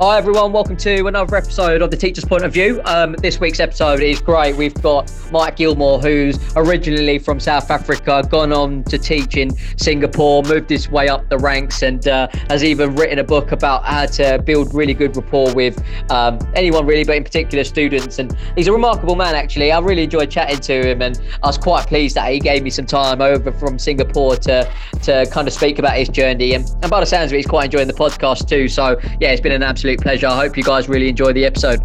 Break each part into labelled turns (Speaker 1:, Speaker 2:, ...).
Speaker 1: Hi everyone, welcome to another episode of the Teacher's Point of View. Um, this week's episode is great. We've got Mike Gilmore, who's originally from South Africa, gone on to teach in Singapore, moved his way up the ranks, and uh, has even written a book about how to build really good rapport with um, anyone really, but in particular students. And he's a remarkable man, actually. I really enjoyed chatting to him, and I was quite pleased that he gave me some time over from Singapore to to kind of speak about his journey. And, and by the sounds of it, he's quite enjoying the podcast too. So yeah, it's been an absolute absolute pleasure. I hope you guys really enjoy the episode.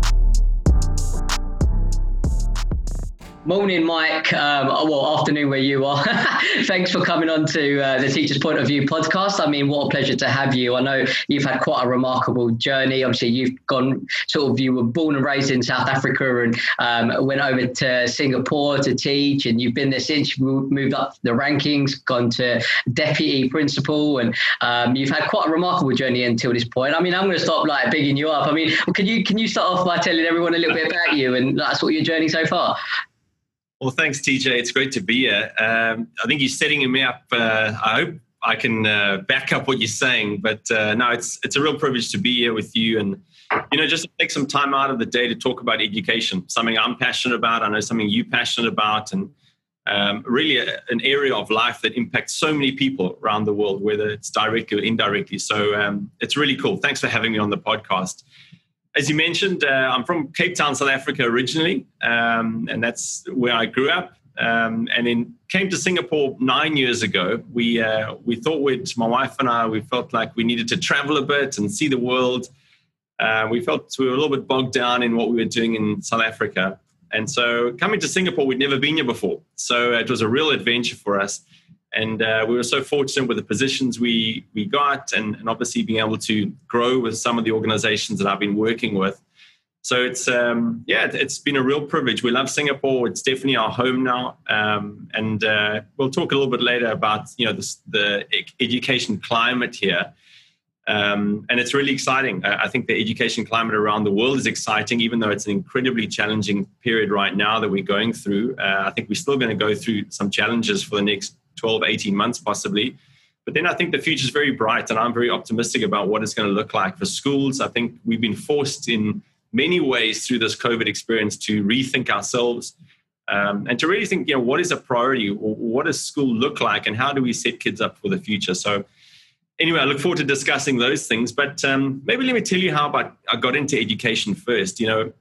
Speaker 1: Morning, Mike. Um, well, afternoon where you are. Thanks for coming on to uh, the Teacher's Point of View podcast. I mean, what a pleasure to have you. I know you've had quite a remarkable journey. Obviously, you've gone sort of, you were born and raised in South Africa and um, went over to Singapore to teach, and you've been there since you moved up the rankings, gone to deputy principal, and um, you've had quite a remarkable journey until this point. I mean, I'm going to stop like bigging you up. I mean, can you can you start off by telling everyone a little bit about you and that's what your journey so far?
Speaker 2: Well, thanks, TJ. It's great to be here. Um, I think you're setting me up. Uh, I hope I can uh, back up what you're saying, but uh, no, it's it's a real privilege to be here with you, and you know, just take some time out of the day to talk about education, something I'm passionate about. I know something you're passionate about, and um, really a, an area of life that impacts so many people around the world, whether it's directly or indirectly. So um, it's really cool. Thanks for having me on the podcast as you mentioned, uh, I'm from Cape Town, South Africa originally, um, and that's where I grew up. Um, and then came to Singapore nine years ago. We uh, we thought we'd my wife and I we felt like we needed to travel a bit and see the world. Uh, we felt we were a little bit bogged down in what we were doing in South Africa, and so coming to Singapore, we'd never been here before. So it was a real adventure for us and uh, we were so fortunate with the positions we we got and, and obviously being able to grow with some of the organizations that i've been working with. So it's um, yeah it's been a real privilege. We love singapore. It's definitely our home now. Um, and uh, we'll talk a little bit later about you know the education climate here. Um, and it's really exciting. I, I think the education climate around the world is exciting even though it's an incredibly challenging period right now that we're going through. Uh, i think we're still going to go through some challenges for the next 12, 18 months possibly. But then I think the future is very bright, and I'm very optimistic about what it's going to look like for schools. I think we've been forced in many ways through this COVID experience to rethink ourselves um, and to really think, you know, what is a priority? Or what does school look like, and how do we set kids up for the future? So, anyway, I look forward to discussing those things. But um, maybe let me tell you how about I got into education first. You know,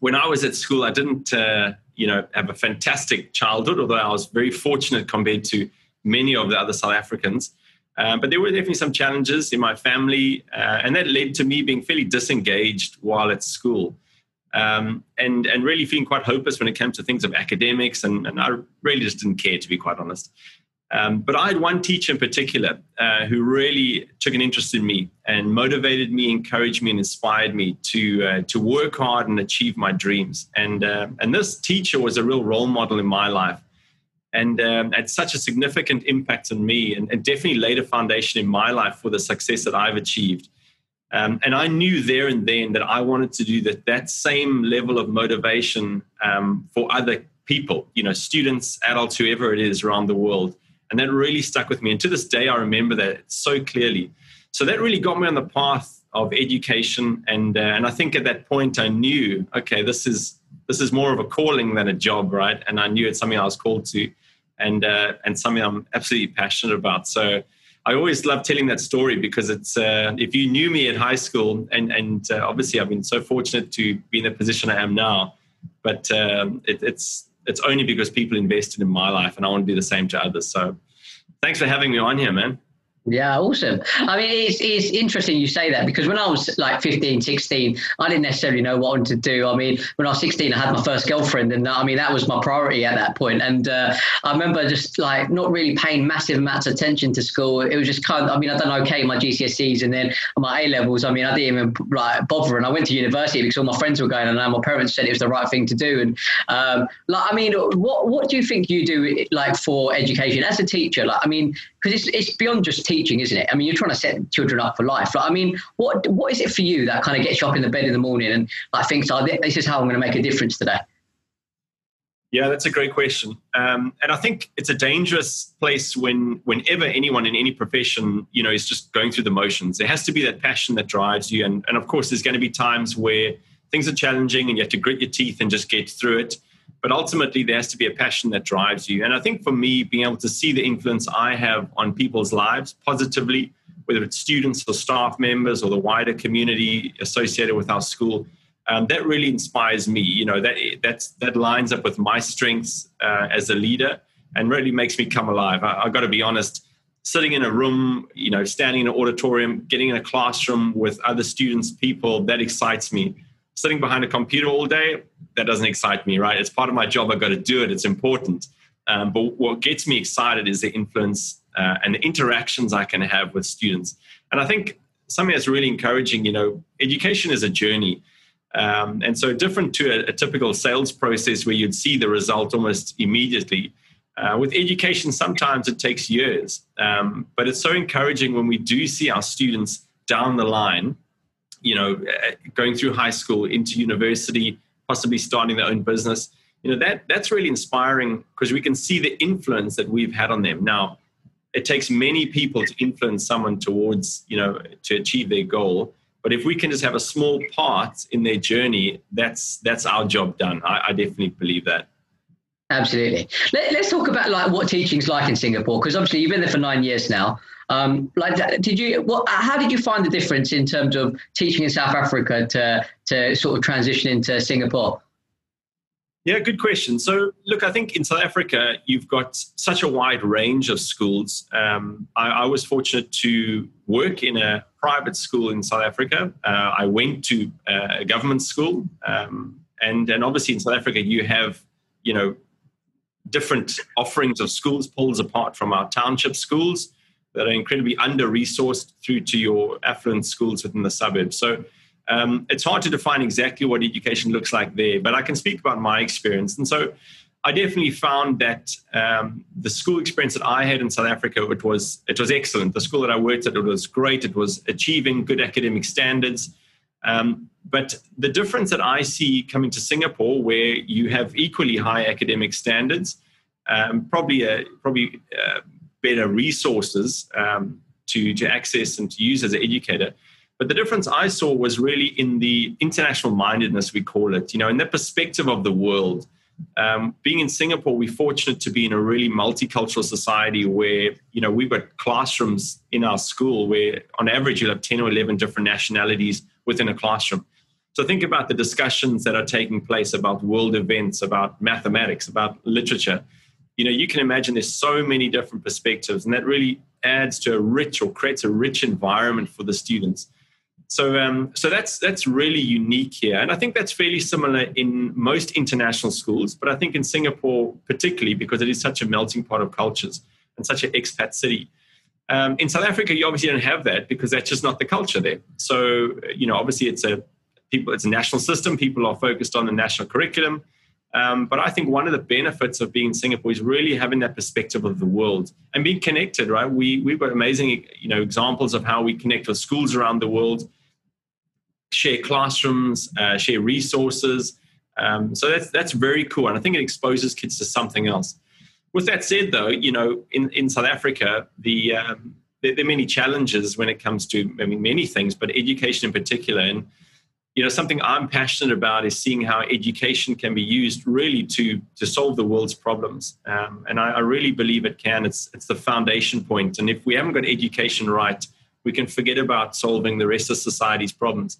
Speaker 2: when I was at school, I didn't. Uh, you know, have a fantastic childhood, although I was very fortunate compared to many of the other South Africans. Um, but there were definitely some challenges in my family, uh, and that led to me being fairly disengaged while at school. Um, and and really feeling quite hopeless when it came to things of academics, and, and I really just didn't care, to be quite honest. Um, but I had one teacher in particular uh, who really took an interest in me and motivated me, encouraged me, and inspired me to uh, to work hard and achieve my dreams. And uh, and this teacher was a real role model in my life, and um, had such a significant impact on me, and, and, definitely laid a foundation in my life for the success that I've achieved. Um, and I knew there and then that I wanted to do that that same level of motivation um, for other people, you know, students, adults, whoever it is around the world. And that really stuck with me. And to this day, I remember that so clearly. So that really got me on the path of education. And, uh, and I think at that point, I knew, okay, this is, this is more of a calling than a job, right? And I knew it's something I was called to and, uh, and something I'm absolutely passionate about. So I always love telling that story because it's, uh, if you knew me at high school, and, and uh, obviously I've been so fortunate to be in the position I am now, but um, it, it's, it's only because people invested in my life and I want to do the same to others. So thanks for having me on here, man.
Speaker 1: Yeah, awesome. I mean, it's, it's interesting you say that because when I was like 15, 16, I didn't necessarily know what I wanted to do. I mean, when I was 16, I had my first girlfriend, and I mean, that was my priority at that point. And uh, I remember just like not really paying massive amounts of attention to school. It was just kind of, I mean, I done okay my GCSEs and then my A levels. I mean, I didn't even like bother. And I went to university because all my friends were going, and my parents said it was the right thing to do. And um, like, I mean, what what do you think you do like for education as a teacher? Like, I mean, because it's, it's beyond just teaching, isn't it? I mean, you're trying to set children up for life. Like, I mean, what what is it for you that kind of gets you up in the bed in the morning and like thinks, oh, this is how I'm going to make a difference today?
Speaker 2: Yeah, that's a great question, um, and I think it's a dangerous place when, whenever anyone in any profession, you know, is just going through the motions. There has to be that passion that drives you, and and of course, there's going to be times where things are challenging and you have to grit your teeth and just get through it. But ultimately, there has to be a passion that drives you. And I think for me, being able to see the influence I have on people's lives positively, whether it's students or staff members or the wider community associated with our school, um, that really inspires me. You know, that that's that lines up with my strengths uh, as a leader and really makes me come alive. I, I've got to be honest. Sitting in a room, you know, standing in an auditorium, getting in a classroom with other students, people, that excites me. Sitting behind a computer all day, that doesn't excite me, right? It's part of my job. I've got to do it. It's important. Um, but what gets me excited is the influence uh, and the interactions I can have with students. And I think something that's really encouraging, you know, education is a journey. Um, and so different to a, a, typical sales process where you'd see the result almost immediately. Uh, with education, sometimes it takes years, um, but it's so encouraging when we do see our students down the line, you know, uh, going through high school into university, possibly starting their own business. You know, that that's really inspiring because we can see the influence that we've had on them. Now, it takes many people to influence someone towards, you know, to achieve their goal. But if we can just have a small part in their journey, that's that's our job done. I, I definitely believe that.
Speaker 1: Absolutely. Let, us talk about like what teaching's like in Singapore, because obviously you've been there for nine years now. Um, like, did you? What? How did you find the difference in terms of teaching in South Africa to to sort of transition into Singapore?
Speaker 2: Yeah, good question. So, look, I think in South Africa, you've got such a wide range of schools. Um, I, I, was fortunate to work in a private school in South Africa. Uh, I went to a government school, um, and and obviously in South Africa, you have you know different offerings of schools pulls apart from our township schools that are incredibly under resourced through to your affluent schools within the suburbs. So um, it's hard to define exactly what education looks like there, but I can speak about my experience. And so I definitely found that um, the school experience that I had in South Africa, it was it was excellent. The school that I worked at, it was great. It was achieving good academic standards. Um, but the difference that I see coming to Singapore, where you have equally high academic standards, um, probably a, probably uh, better resources um, to to access and to use as an educator, but the difference I saw was really in the international mindedness, we call it, you know, in the perspective of the world. Um, being in Singapore, we're fortunate to be in a really multicultural society where, you know, we've got classrooms in our school where on average you'll have 10 or 11 different nationalities within a classroom. So think about the discussions that are taking place about world events, about mathematics, about literature. You know, you can imagine there's so many different perspectives, and that really adds to a rich or creates a rich environment for the students. So, um, so that's that's really unique here, and I think that's fairly similar in most international schools. But I think in Singapore, particularly because it is such a melting pot of cultures and such an expat city. Um, in South Africa, you obviously don't have that because that's just not the culture there. So, you know, obviously it's a people, it's a national system. People are focused on the national curriculum. Um, but I think one of the benefits of being in Singapore is really having that perspective of the world and being connected. Right? We we've got amazing you know examples of how we connect with schools around the world, share classrooms, uh, share resources. Um, so that's that's very cool, and I think it exposes kids to something else. With that said, though, you know, in, in South Africa, the um, there, there, are many challenges when it comes to I mean many things, but education in particular. And you know something i'm passionate about is seeing how education can be used really to to solve the world's problems. Um, and I, I, really believe it can. It's it's the foundation point. And if we haven't got education right we can forget about solving the rest of society's problems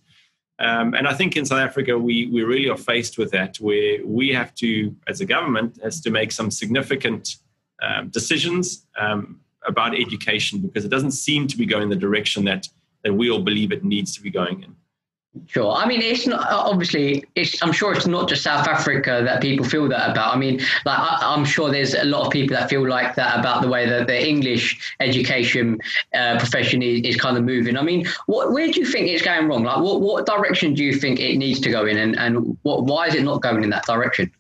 Speaker 2: um, and i think in south africa we we really are faced with that where we have to as a government has to make some significant um, decisions um, about education because it doesn't seem to be going the direction that that we all believe it needs to be going in
Speaker 1: Sure. I mean, it's not obviously. It's, I'm sure it's not just South Africa that people feel that about. I mean, like I, am sure there's a lot of people that feel like that about the way that the English education uh, profession is, is kind of moving. I mean, what, where do you think it's going wrong? Like, what, what direction do you think it needs to go in, and and what why is it not going in that direction?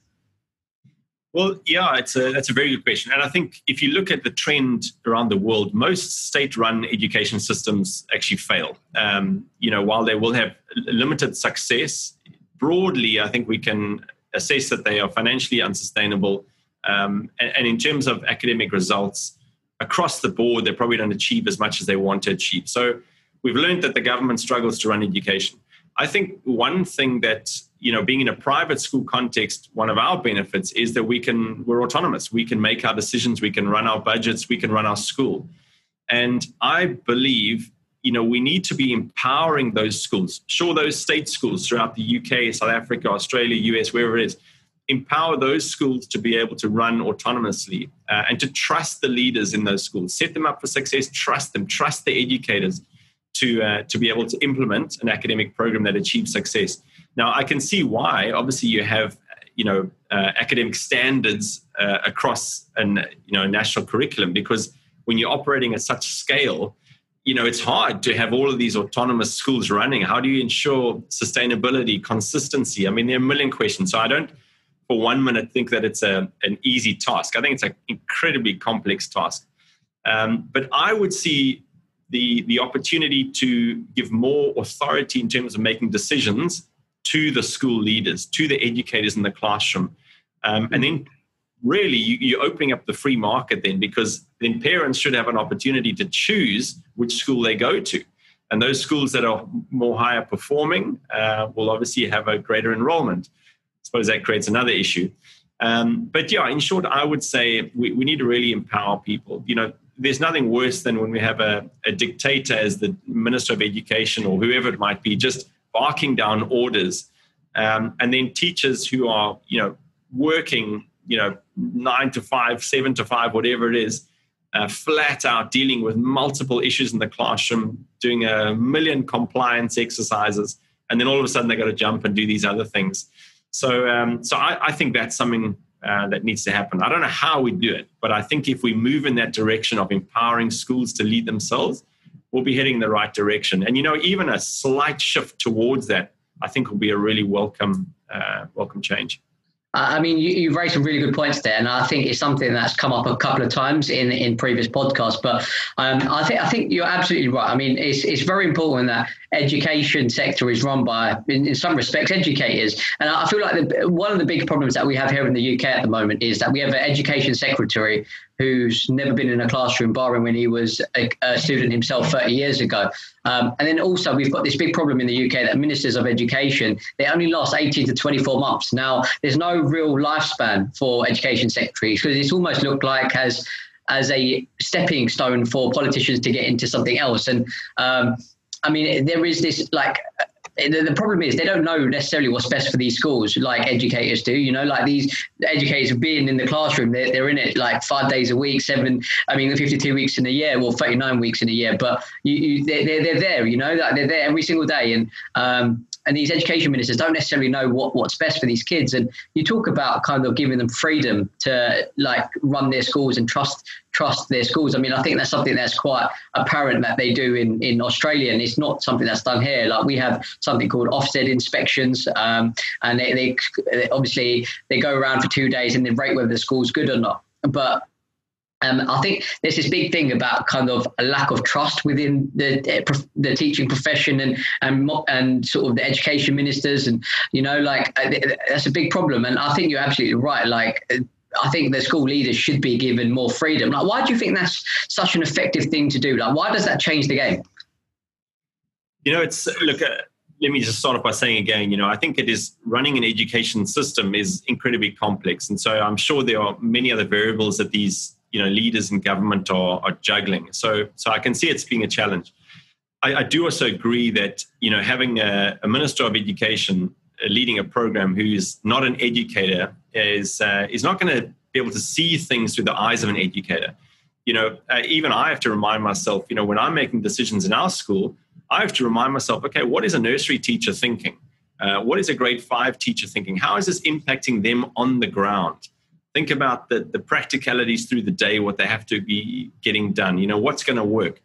Speaker 2: Well, yeah, it's a, that's a very good question. And I think if you look at the trend around the world, most state run education systems actually fail. Um, you know, while they will have limited success, broadly, I think we can assess that they are financially unsustainable. Um, and, and, in terms of academic results, across the board, they probably don't achieve as much as they want to achieve. So we've learned that the government struggles to run education. I think one thing that you know, being in a private school context, one of our benefits is that we can we're autonomous. We can make our decisions. We can run our budgets. We can run our school. And I believe you know we need to be empowering those schools sure those state schools throughout the uk south africa australia us wherever it is empower those schools to be able to run autonomously uh, and to trust the leaders in those schools set them up for success trust them trust the educators to uh, to be able to implement an academic program that achieves success now i can see why obviously you have you know uh, academic standards uh, across an you know national curriculum because when you're operating at such scale you know, it's hard to have all of these autonomous schools running. How do you ensure sustainability, consistency? I mean, there are a million questions. So I don't, for one minute, think that it's a, an easy task. I think it's an incredibly complex task. Um, but I would see the, the opportunity to give more authority in terms of making decisions to the school leaders, to the educators in the classroom, um, and then really you, you're opening up the free market then because then parents should have an opportunity to choose which school they go to. And those schools that are more higher performing uh, will obviously have a greater enrollment. I suppose that creates another issue. Um, but yeah, in short, I would say we, we need to really empower people. You know, there's nothing worse than when we have a, a dictator as the minister of education or whoever it might be, just barking down orders. Um, and then teachers who are, you know, working you know, nine to five, seven to five, whatever it is, uh, flat out dealing with multiple issues in the classroom, doing a million compliance exercises, and then all of a sudden they got to jump and do these other things. So, um, so I, I, think that's something uh, that needs to happen. I don't know how we do it, but I think if we move in that direction of empowering schools to lead themselves, we'll be heading in the right direction. And you know, even a slight shift towards that, I think, will be a really welcome, uh, welcome change.
Speaker 1: I mean, you, you've raised some really good points there, and I think it's something that's come up a couple of times in, in previous podcasts. But um, I think I think you're absolutely right. I mean, it's it's very important that education sector is run by, in, in some respects, educators. And I feel like the, one of the big problems that we have here in the UK at the moment is that we have an education secretary who's never been in a classroom, barring when he was a, a student himself 30 years ago. Um, and then also we've got this big problem in the UK that ministers of education, they only last 18 to 24 months. Now, there's no real lifespan for education secretaries because it's almost looked like as as a stepping stone for politicians to get into something else. And um, I mean, there is this like the, problem is they don't know necessarily what's best for these schools like educators do you know like these educators being in the classroom they're, they're in it like five days a week seven i mean 52 weeks in a year well 39 weeks in a year but you, you they're, they're there you know they're there every single day and um, and these education ministers don't necessarily know what, what's best for these kids. And you talk about kind of giving them freedom to like run their schools and trust trust their schools. I mean, I think that's something that's quite apparent that they do in, in Australia, and it's not something that's done here. Like we have something called Ofsted inspections, um, and they, they obviously they go around for two days and they rate whether the school's good or not. But um, I think there's this big thing about kind of a lack of trust within the the teaching profession and and and sort of the education ministers and you know like uh, that's a big problem. And I think you're absolutely right. Like I think the school leaders should be given more freedom. Like why do you think that's such an effective thing to do? Like why does that change the game?
Speaker 2: You know it's look uh, let me just start off by saying again, you know, I think it is running an education system is incredibly complex. And so I'm sure there are many other variables that these you know leaders in government are, are juggling. So so I can see it's being a challenge. I, I do also agree that you know having a, a minister of education uh, leading a program who is not an educator is uh, is not going to be able to see things through the eyes of an educator. You know, uh, even I have to remind myself. You know, when I'm making decisions in our school, I have to remind myself. Okay, what is a nursery teacher thinking? Uh, what is a grade five teacher thinking? How is this impacting them on the ground? Think about the, the practicalities through the day, what they have to be getting done, you know, what's going to work.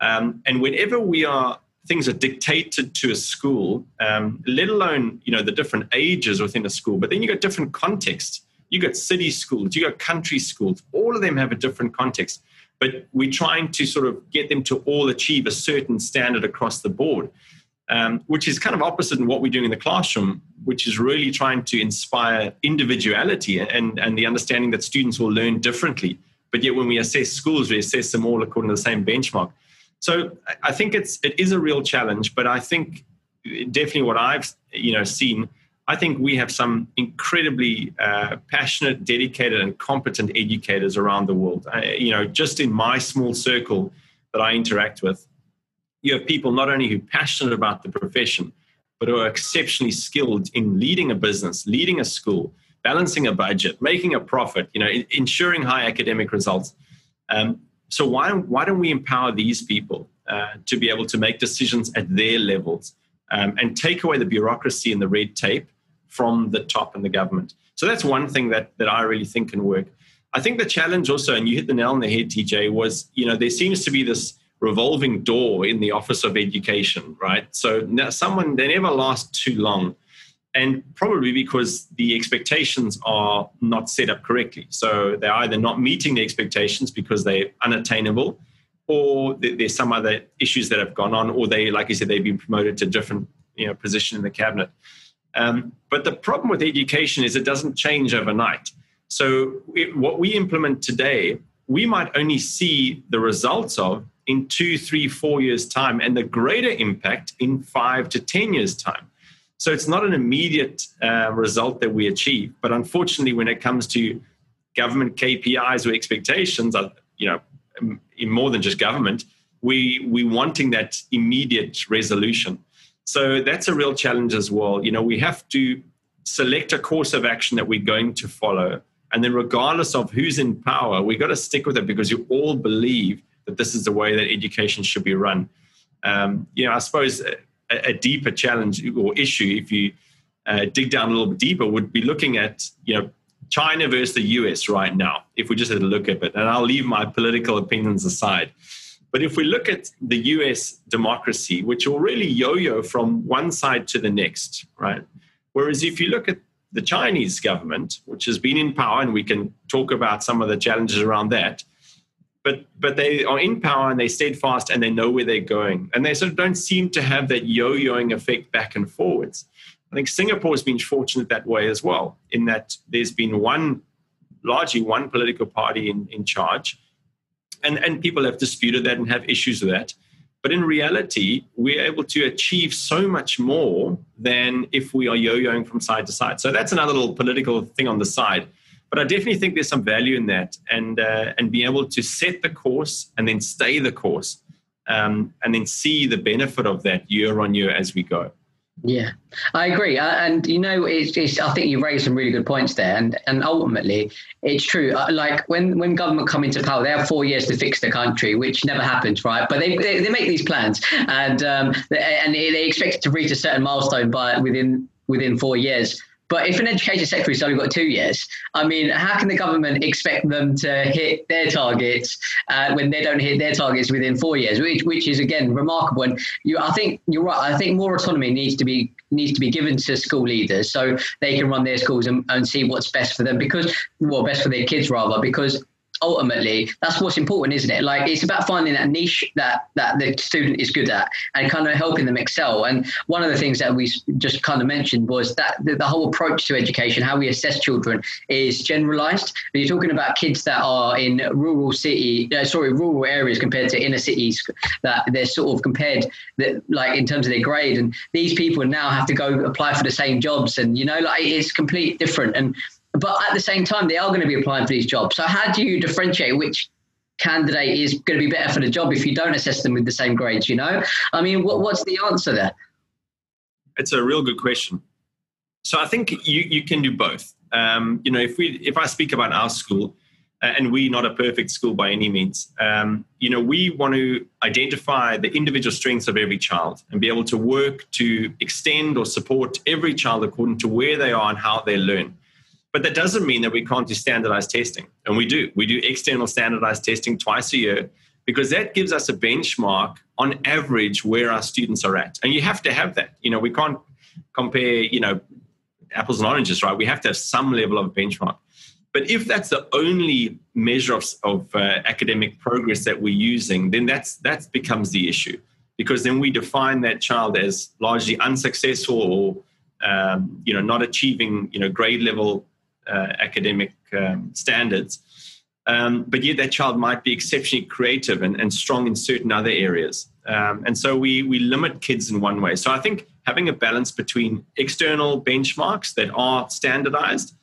Speaker 2: Um, and whenever we are, things are dictated to a school, um, let alone, you know, the different ages within a school, but then you got different contexts. You got city schools, you got country schools, all of them have a different context. But we're trying to sort of get them to all achieve a certain standard across the board. Um, which is kind of opposite in what we're doing in the classroom, which is really trying to inspire individuality and, and the understanding that students will learn differently. But yet, when we assess schools, we assess them all according to the same benchmark. So I think it's it is a real challenge, but I think definitely what I've you know seen. I think we have some incredibly uh, passionate, dedicated, and competent educators around the world. I, you know, just in my small circle that I interact with, you have people not only who are passionate about the profession, but who are exceptionally skilled in leading a business, leading a school, balancing a budget, making a profit, you know, ensuring high academic results. Um, so why, why don't we empower these people uh, to be able to make decisions at their levels um, and take away the bureaucracy and the red tape from the top and the government? So that's one thing that, that I really think can work. I think the challenge also, and you hit the nail on the head, TJ, was, you know, there seems to be this revolving door in the Office of Education, right? So someone, they never last too long. And probably because the expectations are not set up correctly. So they're either not meeting the expectations because they're unattainable, or there's some other issues that have gone on, or they, like you said, they've been promoted to different you know, position in the cabinet. Um, but the problem with education is it doesn't change overnight. So it, what we implement today, we might only see the results of in two, three, four years' time, and the greater impact in five to 10 years' time. So it's not an immediate uh, result that we achieve. But unfortunately, when it comes to government KPIs or expectations, uh, you know, in more than just government, we we wanting that immediate resolution. So that's a real challenge as well. You know, we have to select a course of action that we're going to follow, and then regardless of who's in power, we got to stick with it because you all believe that this is the way that education should be run. Um, you know, I suppose a, a, deeper challenge or issue, if you uh, dig down a little bit deeper, would be looking at you know China versus the US right now. If we just had a look at it, and I'll leave my political opinions aside. But if we look at the US democracy, which will really yo yo from one side to the next, right? Whereas if you look at the Chinese government, which has been in power, and we can talk about some of the challenges around that, but but they are in power and they stayed fast and they know where they're going. And they sort of don't seem to have that yo-yoing effect back and forwards. I think singapore has been fortunate that way as well in that there's been one largely one political party in, in charge. And and people have disputed that and have issues with that. But in reality we're able to achieve so much more than if we are yo-yoing from side to side. So that's another little political thing on the side but I definitely think there's some value in that, and uh, and being able to set the course and then stay the course, um, and then see the benefit of that year on year as we go.
Speaker 1: Yeah, I agree, uh, and you know, it's, it's, I think you raised some really good points there, and and ultimately, it's true. Uh, like when when government come into power, they have four years to fix the country, which never happens, right? But they they, they make these plans, and um, they, and they expect to reach a certain milestone by within within four years. But if an education sector has only got two years, I mean, how can the government expect them to hit their targets uh, when they don't hit their targets within four years? Which, which is again remarkable. And you, I think you're right. I think more autonomy needs to be needs to be given to school leaders so they can run their schools and, and see what's best for them because, well, best for their kids rather. Because ultimately that's what's important isn't it? Like it's about finding that niche that that the student is good at and kind of helping them excel. And one of the things that we just kind of mentioned was that the, the whole approach to education how we assess children is generalized. You're talking about kids that are in rural city uh, sorry rural areas compared to inner cities that they're sort of compared that like in terms of their grade. And these people now have to go apply for the same jobs and you know like it's completely different. And but at the same time, they are going to be applying for these jobs. So how do you differentiate which candidate is going to be better for the job if you don't assess them with the same grades? You know, I mean, what, what's the answer there?
Speaker 2: It's a real good question. So I think you you can do both. Um, you know, if we if I speak about our school, uh, and we're not a perfect school by any means. Um, you know, we want to identify the individual strengths of every child and be able to work to extend or support every child according to where they are and how they learn. But that doesn't mean that we can't do standardized testing. And we do. We do external standardized testing twice a year because that gives us a benchmark on average where our students are at. And you have to have that. You know, we can't compare, you know, apples and oranges, right? We have to have some level of benchmark. But if that's the only measure of, of uh, academic progress that we're using, then that's that becomes the issue. because then we define that child as largely unsuccessful or um, you know not achieving you know grade level uh, academic um, standards. Um, but yet that child might be exceptionally creative and, and strong in certain other areas. Um, and so we, we limit kids in one way. So I think having a balance between external benchmarks that are standardized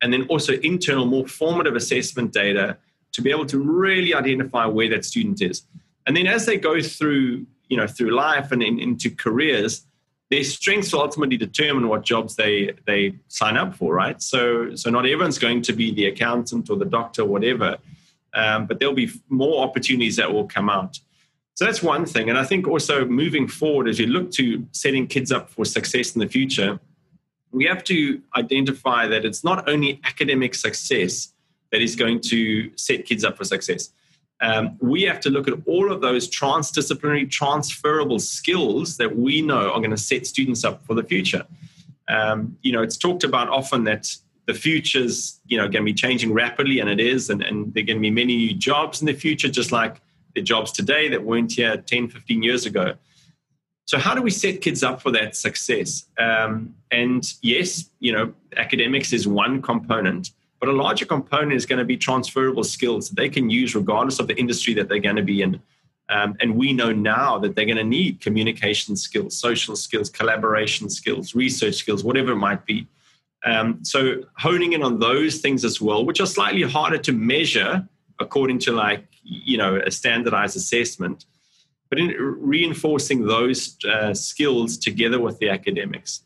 Speaker 2: and then also internal, more formative assessment data to be able to really identify where that student is. And then as they go through, you know, through life and in, into careers, their strengths will ultimately determine what jobs they they sign up for, right? So so not everyone's going to be the accountant or the doctor, or whatever, um, but there'll be more opportunities that will come out. So that's one thing, and I think also moving forward as you look to setting kids up for success in the future, we have to identify that it's not only academic success that is going to set kids up for success um, we have to look at all of those transdisciplinary, transferable skills that we know are going to set students up for the future. Um, you know, it's talked about often that the future's, you know, going to be changing rapidly, and it is, and, and there are going to be many new jobs in the future, just like the jobs today that weren't here 10, 15 years ago. So, how do we set kids up for that success? Um, and yes, you know, academics is one component, but a larger component is going to be transferable skills that they can use regardless of the industry that they're going to be in. Um, and we know now that they're going to need communication skills, social skills, collaboration skills, research skills, whatever it might be. Um, so honing in on those things as well, which are slightly harder to measure according to like you know a standardized assessment, but in reinforcing those uh, skills together with the academics.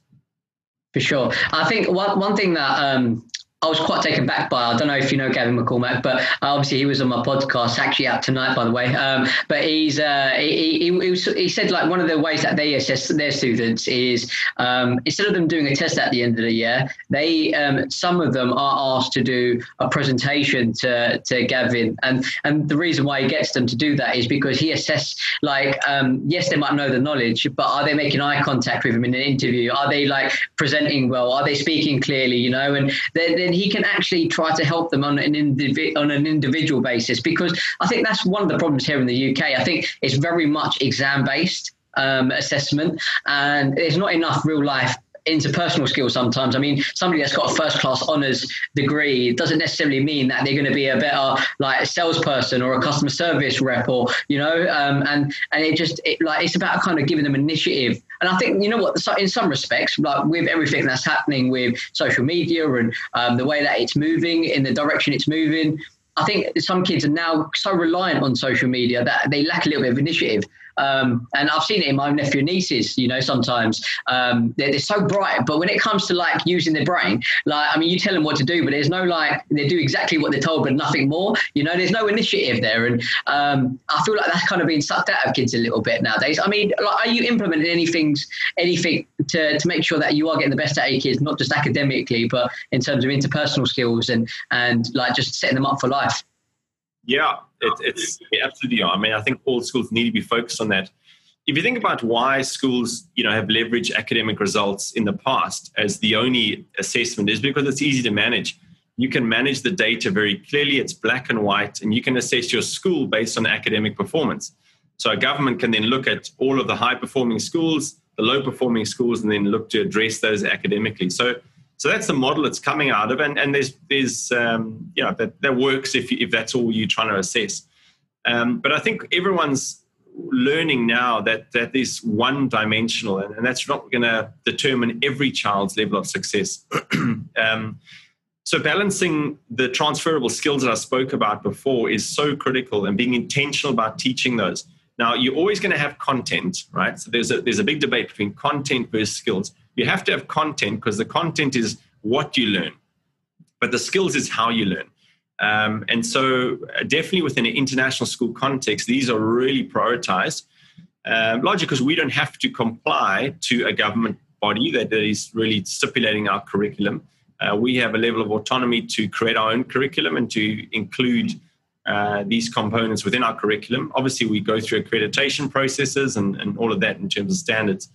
Speaker 1: For sure, I think one one thing that um, I was quite taken back by. I don't know if you know Gavin McCormack, but obviously he was on my podcast, actually out tonight, by the way. Um, but he's uh, he, he, he, was, he, said like one of the ways that they assess their students is um, instead of them doing a test at the end of the year, they um, some of them are asked to do a presentation to to Gavin, and and the reason why he gets them to do that is because he assesses like um, yes they might know the knowledge, but are they making eye contact with him in an interview? Are they like presenting well? Are they speaking clearly? You know, and they're then he can actually try to help them on an indivi- on an individual basis because I think that's one of the problems here in the UK. I think it's very much exam based um, assessment, and there's not enough real life interpersonal skills sometimes. I mean, somebody that's got a first class honors degree doesn't necessarily mean that they're going to be a better like salesperson or a customer service rep or you know, um, and and it just it, like it's about kind of giving them initiative. And I think you know what, in some respects, like with everything that's happening with social media and um, the way that it's moving in the direction it's moving. I think some kids are now so reliant on social media that they lack a little bit of initiative. Um, and I've seen it in my nephew and nieces, you know, sometimes um, they're, they're, so bright, but when it comes to like using their brain, like, I mean, you tell them what to do, but there's no like, they do exactly what they're told, but nothing more, you know, there's no initiative there. And um, I feel like that's kind of being sucked out of kids a little bit nowadays. I mean, like, are you implementing anything, anything to, to make sure that you are getting the best out of your kids, not just academically, but in terms of interpersonal skills and, and like just setting them up for life?
Speaker 2: Yeah, it, it's absolutely. I mean, I think all schools need to be focused on that. If you think about why schools, you know, have leveraged academic results in the past as the only assessment, is because it's easy to manage. You can manage the data very clearly. It's black and white, and you can assess your school based on academic performance. So a government can then look at all of the high performing schools, the low performing schools, and then look to address those academically. So so that's the model it's coming out of, and, and there's there's um, you know that, that works if if that's all you're trying to assess. Um, but I think everyone's learning now that that is one dimensional, and, and that's not going to determine every child's level of success. um, so balancing the transferable skills that I spoke about before is so critical, and being intentional about teaching those. Now you're always going to have content, right? So there's a there's a big debate between content versus skills you have to have content because the content is what you learn, but the skills is how you learn. Um, and so, uh, definitely within an international school context, these are really prioritized, um, largely because we don't have to comply to a government body that is really stipulating our curriculum. Uh, we have a level of autonomy to create our own curriculum and to include uh, these components within our curriculum. Obviously, we go through accreditation processes and, and all of that in terms of standards.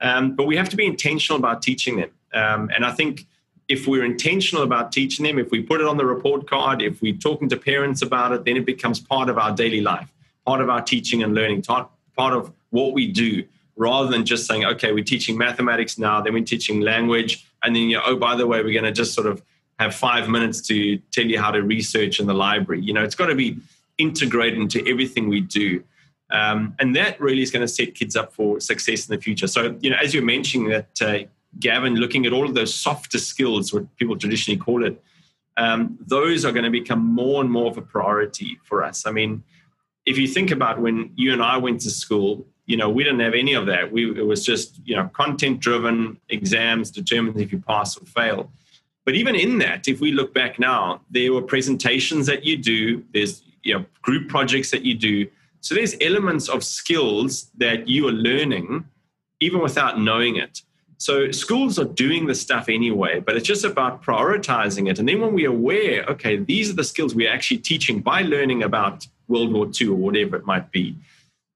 Speaker 2: Um, but we have to be intentional about teaching them. Um, and I think if we're intentional about teaching them, if we put it on the report card, if we're talking to parents about it, then it becomes part of our daily life, part of our teaching and learning, part of what we do rather than just saying, okay, we're teaching mathematics now, then we're teaching language, and then, you know, oh, by the way, we're going to just sort of have five minutes to tell you how to research in the library. You know, it's got to be integrated into everything we do. Um, and that really is going to set kids up for success in the future. So, you know, as you're mentioning that, uh, Gavin, looking at all of those softer skills, what people traditionally call it, um, those are going to become more and more of a priority for us. I mean, if you think about when you and I went to school, you know, we didn't have any of that. We, it was just, you know, content driven exams determined if you pass or fail. But even in that, if we look back now, there were presentations that you do, there's, you know, group projects that you do. So there's elements of skills that you are learning even without knowing it. So schools are doing the stuff anyway, but it's just about prioritizing it. And then when we're aware, okay, these are the skills we're actually teaching by learning about World War II or whatever it might be,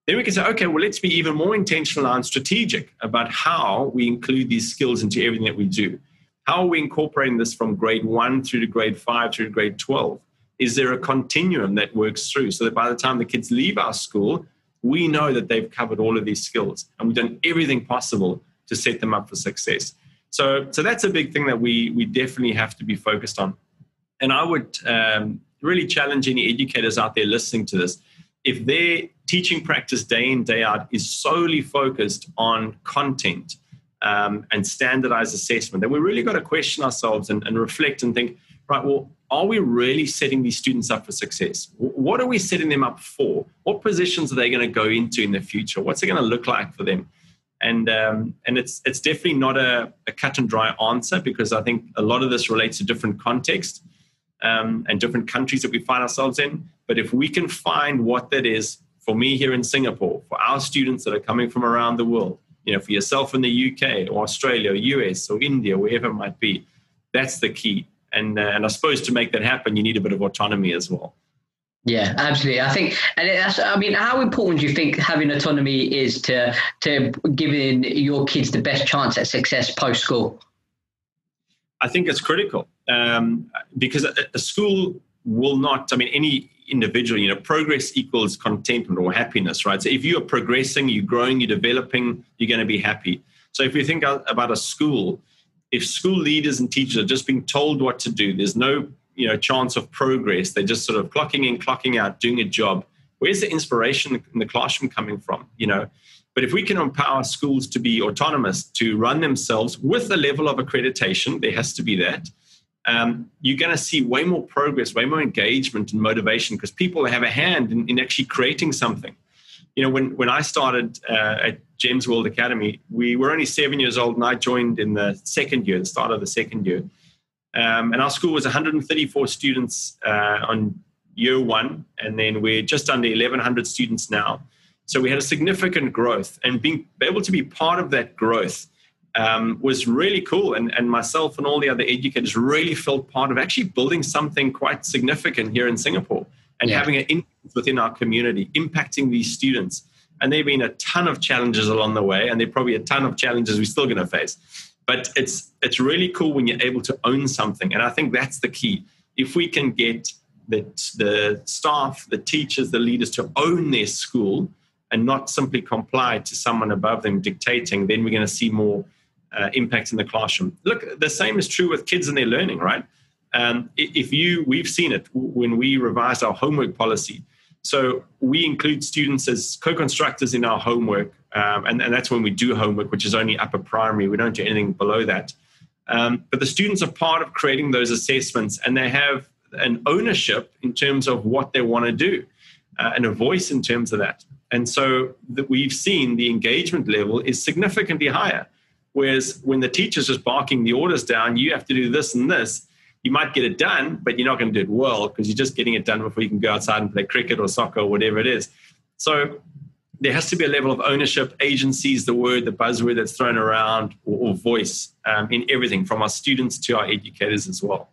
Speaker 2: then we can say, okay, well, let's be even more intentional and strategic about how we include these skills into everything that we do. How are we incorporating this from grade one through to grade five through to grade 12? Is there a continuum that works through so that by the time the kids leave our school, we know that they've covered all of these skills and we've done everything possible to set them up for success. So, so that's a big thing that we we definitely have to be focused on. And I would um, really challenge any educators out there listening to this. If their teaching practice day in day out is solely focused on content um, and standardized assessment, then we really got to question ourselves and, and reflect and think, right? Well, are we really setting these students up for success? What are we setting them up for? What positions are they going to go into in the future? What's it going to look like for them? and um, and it's it's definitely not a, a, cut and dry answer because I think a lot of this relates to different context um, and different countries that we find ourselves in. But if we can find what that is for me here in Singapore, for our students that are coming from around the world, you know, for yourself in the UK or Australia or US or India, wherever it might be, that's the key. And uh, and I suppose to make that happen, you need a bit of autonomy as well.
Speaker 1: Yeah, absolutely. I think, and that's, I mean, how important do you think having autonomy is to to giving your kids the best chance at success post school?
Speaker 2: I think it's critical um, because a, a, school will not. I mean, any individual, you know, progress equals contentment or happiness, right? So if you are progressing, you're growing, you're developing, you're going to be happy. So if you think about a school, if school leaders and teachers are just being told what to do, there's no you know chance of progress. They're just sort of clocking in, clocking out, doing a job. Where's the inspiration in the classroom coming from? You know, but if we can empower schools to be autonomous, to run themselves with a level of accreditation, there has to be that. Um, you're going to see way more progress, way more engagement and motivation because people have a hand in, in, actually creating something. You know, when, when I started uh, at Gems World Academy, we were only seven years old and I joined in the second year, the start of the second year. Um, and our school was 134 students uh, on year one, and then we're just under 1,100 students now. So we had a significant growth, and being able to be part of that growth um, was really cool. And, and myself and all the other educators really felt part of actually building something quite significant here in Singapore and yeah. having an influence within our community, impacting these students. And there have been a ton of challenges along the way, and there are probably a ton of challenges we're still going to face. But it's it's really cool when you're able to own something and i think that's the key. If we can get the, the staff the teachers the leaders to own their school and not simply comply to someone above them dictating then we're going to see more uh, impact in the classroom. Look the same is true with kids and their learning right? Um, if you we've seen it when we revised our homework policy so we include students as co-constructors in our homework, um, and, and, that's when we do homework, which is only upper primary. We don't do anything below that. Um, but the students are part of creating those assessments, and they have an ownership in terms of what they want to do, uh, and a voice in terms of that. And so that we've seen the engagement level is significantly higher. Whereas when the teacher's just barking the orders down, you have to do this and this you might get it done, but you're not going to do it well because you're just getting it done before you can go outside and play cricket or soccer or whatever it is. So there has to be a level of ownership. Agency is the word, the buzzword that's thrown around, or, or voice um, in everything from our students to our educators as well.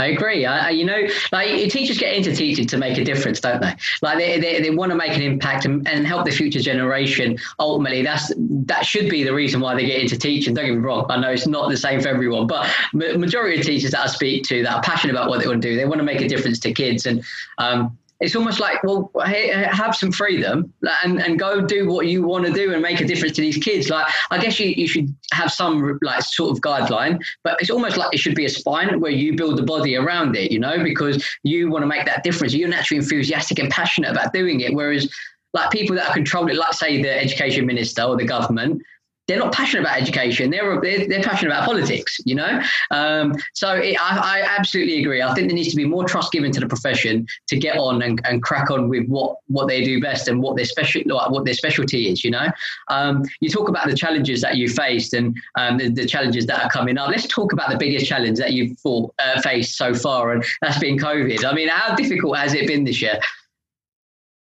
Speaker 1: I agree. I, you know, like teachers get into teaching to make a difference, don't they? Like they, they, they want to make an impact and, and help the future generation. Ultimately, that's that should be the reason why they get into teaching. Don't get me wrong. I know it's not the same for everyone, but majority of teachers that I speak to that are passionate about what they want to do, they want to make a difference to kids. And um, it's almost like, well, have some freedom and, and go do what you want to do and make a difference to these kids. Like, I guess you, you should have some like sort of guideline, but it's almost like it should be a spine where you build the body around it, you know, because you want to make that difference. You're naturally enthusiastic and passionate about doing it. Whereas like people that are controlling like say the education minister or the government, they're not passionate about education. They're they're, they're passionate about politics. You know, um, so it, I, I, absolutely agree. I think there needs to be more trust given to the profession to get on and, and crack on with what what they do best and what their special what their specialty is. You know, um, you talk about the challenges that you faced and um, the, the, challenges that are coming up. Let's talk about the biggest challenge that you've fought, uh, faced so far, and that's been COVID. I mean, how difficult has it been this year?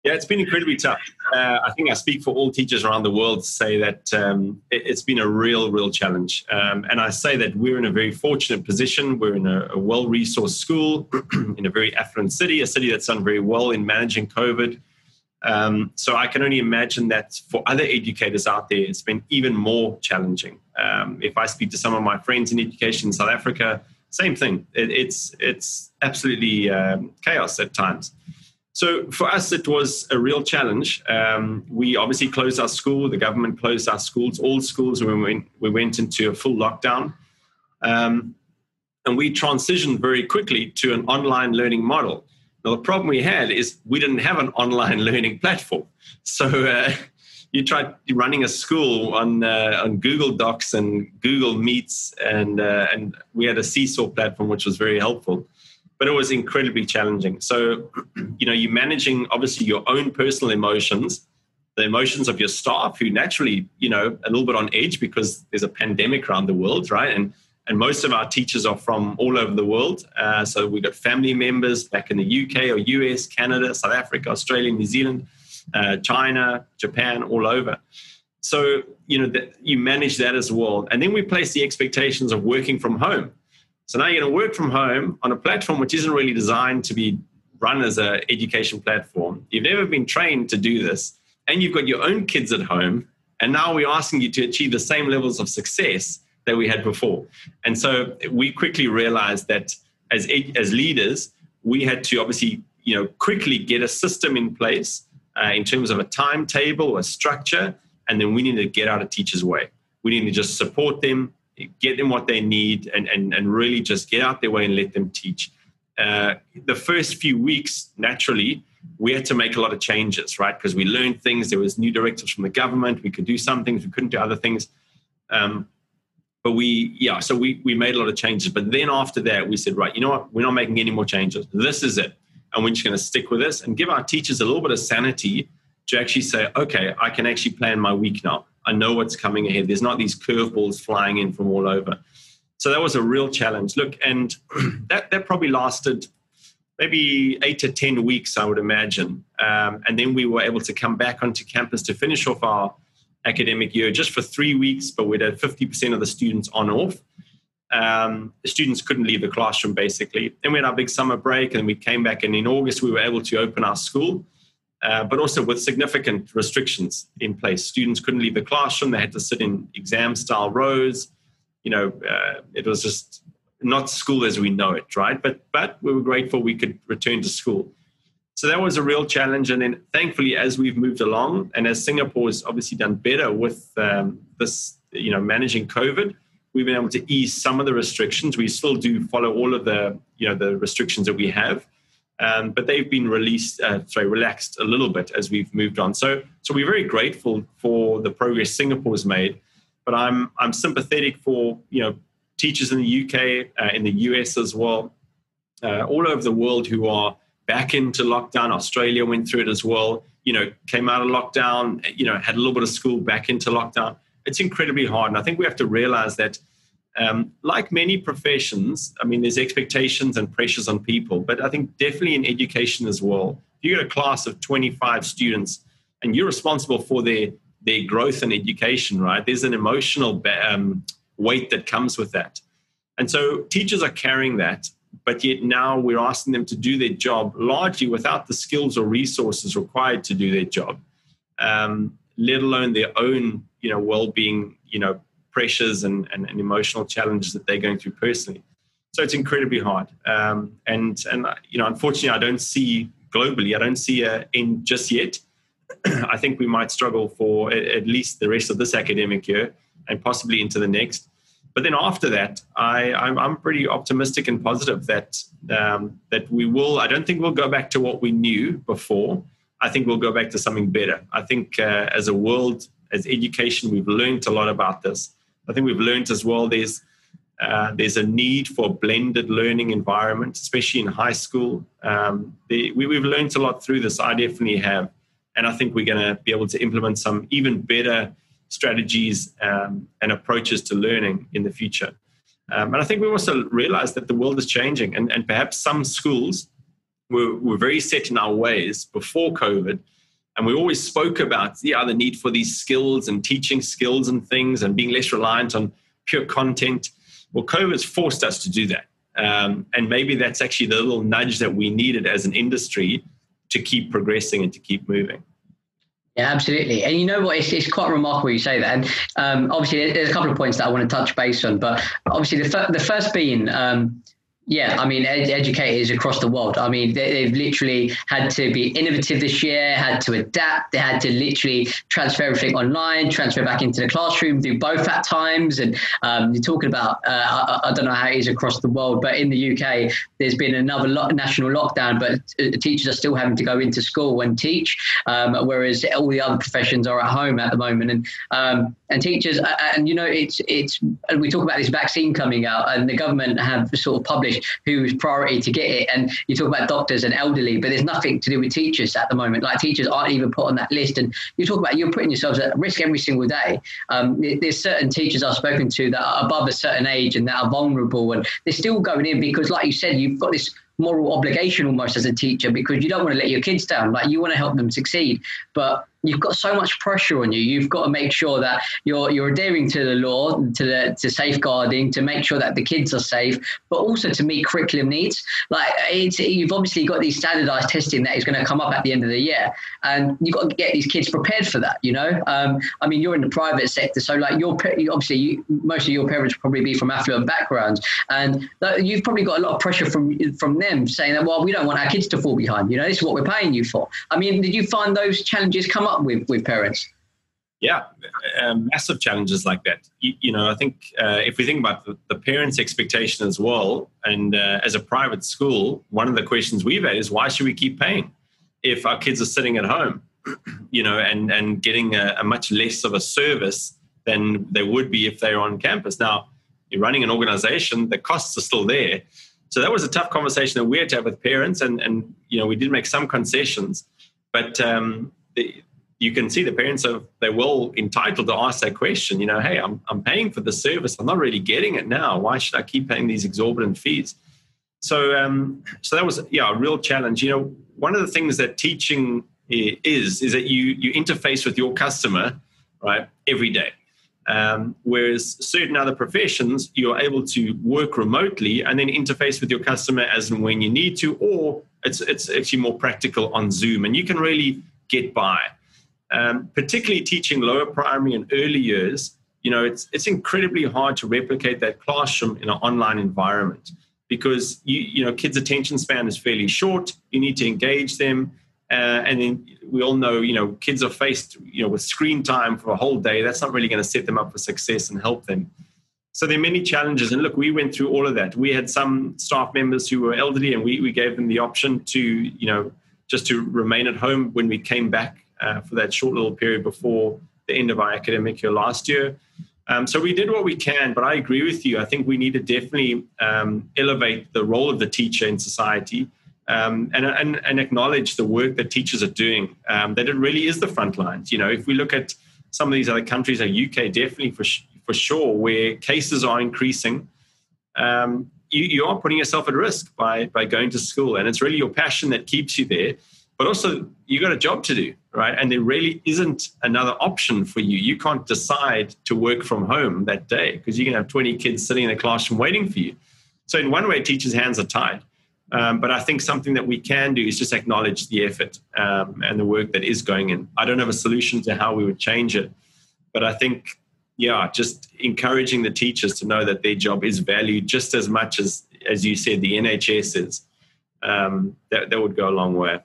Speaker 2: Yeah, it's been incredibly tough. Uh, I think I speak for all teachers around the world to say that um, it, has been a real, real challenge. Um, and I say that we're in a very fortunate position. We're in a, a well resourced school in a very affluent city, a city that's done very well in managing COVID. Um, so I can only imagine that for other educators out there, it's been even more challenging. Um, if I speak to some of my friends in education in South Africa, same thing. It, it's it's absolutely um, chaos at times. So for us, it was a real challenge. Um, we obviously closed our school. The government closed our schools, all schools. We went, we went into a full lockdown. Um, and we transitioned very quickly to an online learning model. Now, the problem we had is we didn't have an online learning platform. So uh, you tried running a school on, uh, on Google Docs and Google Meets, and, uh, and we had a Seesaw platform, which was very helpful but it was incredibly challenging. So, you know, you're managing obviously your own personal emotions, the emotions of your staff who naturally, you know, a little bit on edge because there's a pandemic around the world, right? And and most of our teachers are from all over the world. Uh, so we've got family members back in the UK or US, Canada, South Africa, Australia, New Zealand, uh, China, Japan, all over. So you know that you manage that as well, and then we place the expectations of working from home. So now you're going to work from home on a platform which isn't really designed to be run as an education platform. You've never been trained to do this, and you've got your own kids at home, and now we're asking you to achieve the same levels of success that we had before. And so we quickly realized that as as leaders, we had to obviously you know quickly get a system in place uh, in terms of a timetable, a structure, and then we need to get out of teachers' way. We need to just support them, get them what they need, and, and, and really just get out their way and let them teach. Uh, the first few weeks, naturally, we had to make a lot of changes, right? Because we learned things. There was new directives from the government. We could do some things. We couldn't do other things. Um, but we, yeah, so we, we made a lot of changes. But then after that, we said, right, you know what? We're not making any more changes. This is it. And we're just going to stick with this and give our teachers a little bit of sanity to actually say, okay, I can actually plan my week now. I know what's coming ahead. There's not these curveballs flying in from all over. So that was a real challenge. Look, and that, that probably lasted maybe eight to 10 weeks, I would imagine. Um, and then we were able to come back onto campus to finish off our academic year just for three weeks, but we had 50% of the students on off. Um, the students couldn't leave the classroom basically. Then we had our big summer break and we came back and in August we were able to open our school. Uh, but also with significant restrictions in place. Students couldn't leave the classroom; they had to sit in exam-style rows. You know, uh, it was just not school as we know it, right? But but we were grateful we could return to school. So that was a real challenge. And then, thankfully, as we've moved along, and as Singapore has obviously done better with um, this, you know, managing COVID, we've been able to ease some of the restrictions. We still do follow all of the, you know, the restrictions that we have, um, but they've been released, uh, sorry, relaxed a little bit as we've moved on. So, so we're very grateful for the progress Singapore's made. But I'm I'm sympathetic for you know teachers in the UK, uh, in the US as well, uh, all over the world who are back into lockdown. Australia went through it as well. You know, came out of lockdown. You know, had a little bit of school back into lockdown. It's incredibly hard, and I think we have to realize that um, like many professions, I mean, there's expectations and pressures on people, but I think definitely in education as well. If you get a class of 25 students and you're responsible for their their growth and education, right? There's an emotional um, weight that comes with that, and so teachers are carrying that. But yet now we're asking them to do their job largely without the skills or resources required to do their job, um, let alone their own, you know, well-being, you know, pressures and, and, and, emotional challenges that they're going through personally. So it's incredibly hard. Um, and, and, you know, unfortunately, I don't see globally. I don't see a end just yet. I think we might struggle for at least the rest of this academic year and possibly into the next. But then after that, I, I'm, I'm pretty optimistic and positive that um, that we will. I don't think we'll go back to what we knew before. I think we'll go back to something better. I think uh, as a world, as education, we've learned a lot about this. I think we've learned as well. There's uh, there's a need for a blended learning environment, especially in high school. Um, the, we, we've learned a lot through this. I definitely have, and I think we're going to be able to implement some even better strategies um, and approaches to learning in the future. Um, and I think we also realize that the world is changing, and, and perhaps some schools were, were very set in our ways before COVID. And we always spoke about yeah, the need for these skills and teaching skills and things and being less reliant on pure content. Well, COVID's forced us to do that. Um, and maybe that's actually the little nudge that we needed as an industry to keep progressing and to keep moving.
Speaker 1: Yeah, absolutely. And you know what? It's, it's quite remarkable you say that. And um, obviously, there's a couple of points that I want to touch base on. But obviously, the, fir- the first being um, yeah, I mean, ed- educators across the world. I mean, they, have literally had to be innovative this year, had to adapt. They had to literally transfer everything online, transfer back into the classroom, do both at times. And um, you're talking about, uh, I, I, don't know how it is across the world, but in the UK, there's been another lo- national lockdown, but uh, teachers are still having to go into school and teach, um, whereas all the other professions are at home at the moment. And um, and teachers, and you know, it's it's. We talk about this vaccine coming out, and the government have sort of published who's priority to get it. And you talk about doctors and elderly, but there's nothing to do with teachers at the moment. Like teachers aren't even put on that list. And you talk about you're putting yourselves at risk every single day. Um, there's certain teachers I've spoken to that are above a certain age and that are vulnerable, and they're still going in because, like you said, you've got this moral obligation almost as a teacher because you don't want to let your kids down. Like you want to help them succeed, but you've got so much pressure on you. You've got to make sure that you're you're adhering to the law, to the to safeguarding, to make sure that the kids are safe, but also to meet curriculum needs. Like you've obviously got these standardized testing that is going to come up at the end of the year, and you've got to get these kids prepared for that. You know, um, I mean, you're in the private sector, so like your obviously you, most of your parents probably be from affluent backgrounds, and you've probably got a lot of pressure from from them saying that well, we don't want our kids to fall behind. You know, this is what we're paying you for. I mean, did you find those challenges come up with with parents?
Speaker 2: Yeah, um, massive challenges like that. You, you know, I think uh, if we think about the, the parents' expectation as well, and uh, as a private school, one of the questions we've had is why should we keep paying if our kids are sitting at home, you know, and and getting a, a much less of a service than they would be if they're on campus. Now, you're running an organization, the costs are still there. So that was a tough conversation that we had to have with parents, and and you know we did make some concessions, but um, the, you can see the parents are they're well entitled to ask that question. You know, hey, I'm I'm paying for the service. I'm not really getting it now. Why should I keep paying these exorbitant fees? So um, so that was yeah a real challenge. You know, one of the things that teaching is is that you you interface with your customer right every day. Um, whereas certain other professions, you're able to work remotely and then interface with your customer as and when you need to, or it's it's actually more practical on Zoom, and you can really get by um, particularly teaching lower primary and early years, you know, it's, it's incredibly hard to replicate that classroom in an online environment because, you, you know, kids' attention span is fairly short. You need to engage them. Uh, and then we all know, you know, kids are faced, you know, with screen time for a whole day. That's not really going to set them up for success and help them. So there are many challenges. And look, we went through all of that. We had some staff members who were elderly and we, we gave them the option to, you know, just to remain at home when we came back uh, for that short little period before the end of our academic year last year. Um, so we did what we can, but I agree with you. I think we need to definitely um, elevate the role of the teacher in society um, and, and, and, acknowledge the work that teachers are doing, um, that it really is the front lines. You know, if we look at some of these other countries, like UK, definitely for, for sure, where cases are increasing, um, you, you are putting yourself at risk by, by going to school. And it's really your passion that keeps you there but also you've got a job to do right? And there really isn't another option for you. You can't decide to work from home that day because you can have 20 kids sitting in a classroom waiting for you. So in one way teachers hands are tied. Um, but i think something that we can do is just acknowledge the effort um, and the work that is going in. I don't have a solution to how we would change it but i think yeah just encouraging the teachers to know that their job is valued just as much as as you said the nhs is um, that, that would go a long way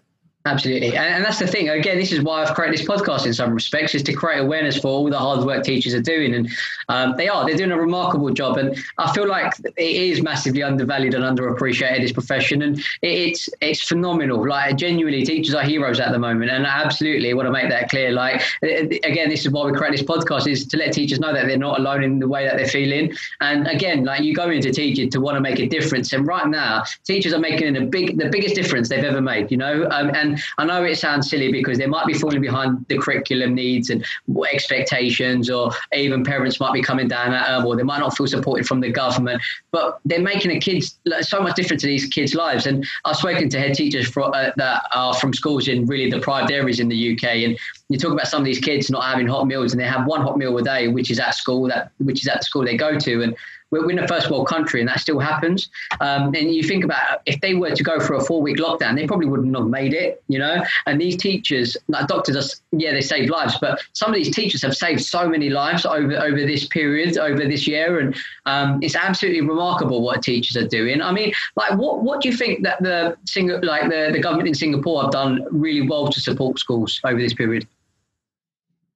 Speaker 1: Absolutely. And, that's the thing. Again, this is why I've created this podcast in some respects, is to create awareness for all the hard work teachers are doing. And um, they are, they're doing a remarkable job. And I feel like it is massively undervalued and underappreciated, this profession. And it's it's phenomenal. Like, genuinely, teachers are heroes at the moment. And I absolutely want to make that clear. Like, again, this is why we create this podcast, is to let teachers know that they're not alone in the way that they're feeling. And again, like, you go into teaching to want to make a difference. And right now, teachers are making a big, the biggest difference they've ever made, you know? Um, and I know it sounds silly because they might be falling behind the curriculum needs and expectations, or even parents might be coming down at them, or they might not feel supported from the government. But they're making a kids so much difference to these kids' lives. And I've spoken to head teachers for, uh, that are from schools in really deprived areas in the UK, and you talk about some of these kids not having hot meals, and they have one hot meal a day, which is at school that which is at the school they go to, and we're, in a first world country and that still happens. Um, and you think about if they were to go for a four week lockdown, they probably wouldn't have made it, you know? And these teachers, like doctors, are, yeah, they save lives, but some of these teachers have saved so many lives over, over this period, over this year. And um, it's absolutely remarkable what teachers are doing. I mean, like, what, what do you think that the, like the, the government in Singapore have done really well to support schools over this period?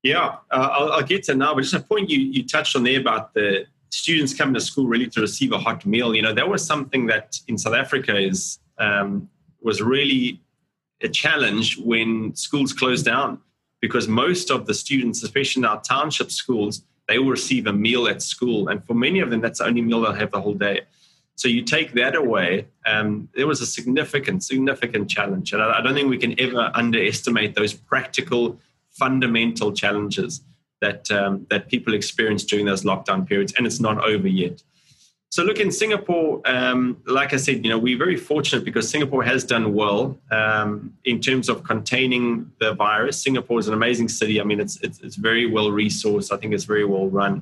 Speaker 2: Yeah, uh, I'll, I'll, get to now, but just a point you, you touched on there about the students coming to school really to receive a hot meal. You know, that was something that in South Africa is um, was really a challenge when schools closed down because most of the students, especially in our township schools, they will receive a meal at school, and for many of them, that's the only meal they'll have the whole day. So you take that away, um, there was a significant, significant challenge, and I, I don't think we can ever underestimate those practical, fundamental challenges that um, that people experienced during those lockdown periods, and it's not over yet. So, look in Singapore, um, like I said, you know, we're very fortunate because Singapore has done well um, in terms of containing the virus. Singapore is an amazing city. I mean, it's it's, it's very well resourced. I think it's very well run.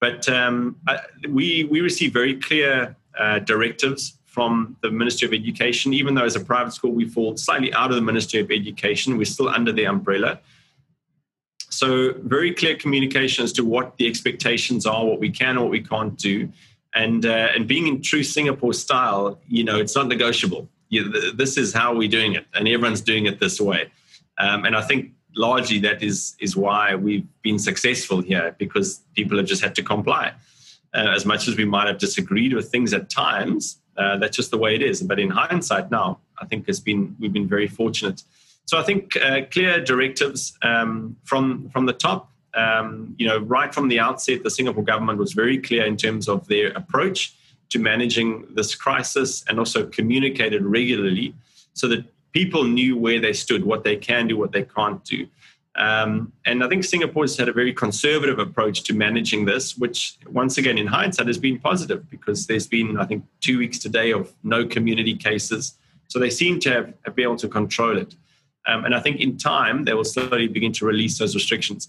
Speaker 2: But um, I, we we receive very clear uh, directives from the Ministry of Education. Even though as a private school we fall slightly out of the Ministry of Education, we're still under the umbrella. So very clear communication as to what the expectations are, what we can what we can't do, and uh, and being in true Singapore style, you know, it's not negotiable. You, this is how we're doing it, and everyone's doing it this way. Um, and I think largely that is is why we've been successful here because people have just had to comply. Uh, as much as we might have disagreed with things at times, uh, that's just the way it is. But in hindsight, now I think it's been we've been very fortunate. So I think uh, clear directives um, from from the top. Um, you know, right from the outset, the Singapore government was very clear in terms of their approach to managing this crisis, and also communicated regularly so that people knew where they stood, what they can do, what they can't do. Um, and I think Singapore has had a very conservative approach to managing this, which, once again, in hindsight, has been positive because there's been, I think, two weeks today of no community cases. So they seem to have, have been able to control it. Um, and I think in time, they will slowly begin to release those restrictions.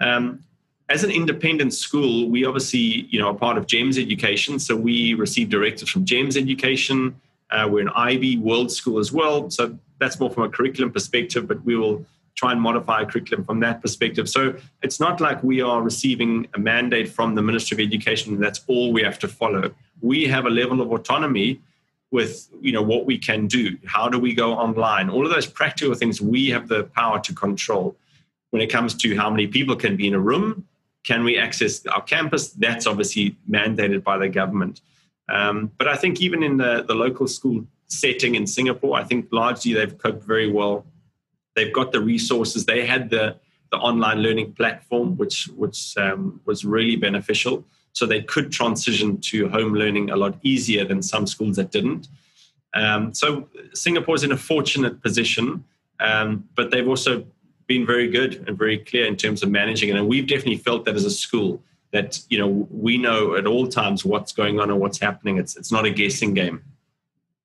Speaker 2: Um, as an independent school, we obviously, you know, are part of GEMS Education. So we receive directives from GEMS Education. Uh, we're an IB World School as well. So that's more from a curriculum perspective, but we will try and modify a curriculum from that perspective. So it's not like we are receiving a mandate from the Ministry of Education that's all we have to follow. We have a level of autonomy with you know what we can do. How do we go online? All of those practical things we have the power to control. When it comes to how many people can be in a room can we access our campus? That's obviously mandated by the government. Um, but i think even in the, the local school setting in singapore i think largely they've coped very well. They've got the resources. They had the the online learning platform which which um, was really beneficial so they could transition to home learning a lot easier than some schools that didn't. Um, so Singapore is in a fortunate position, um, but they've also been very good and very clear in terms of managing it. And we've definitely felt that as a school that you know we know at all times what's going on and what's happening. It's it's not a guessing game.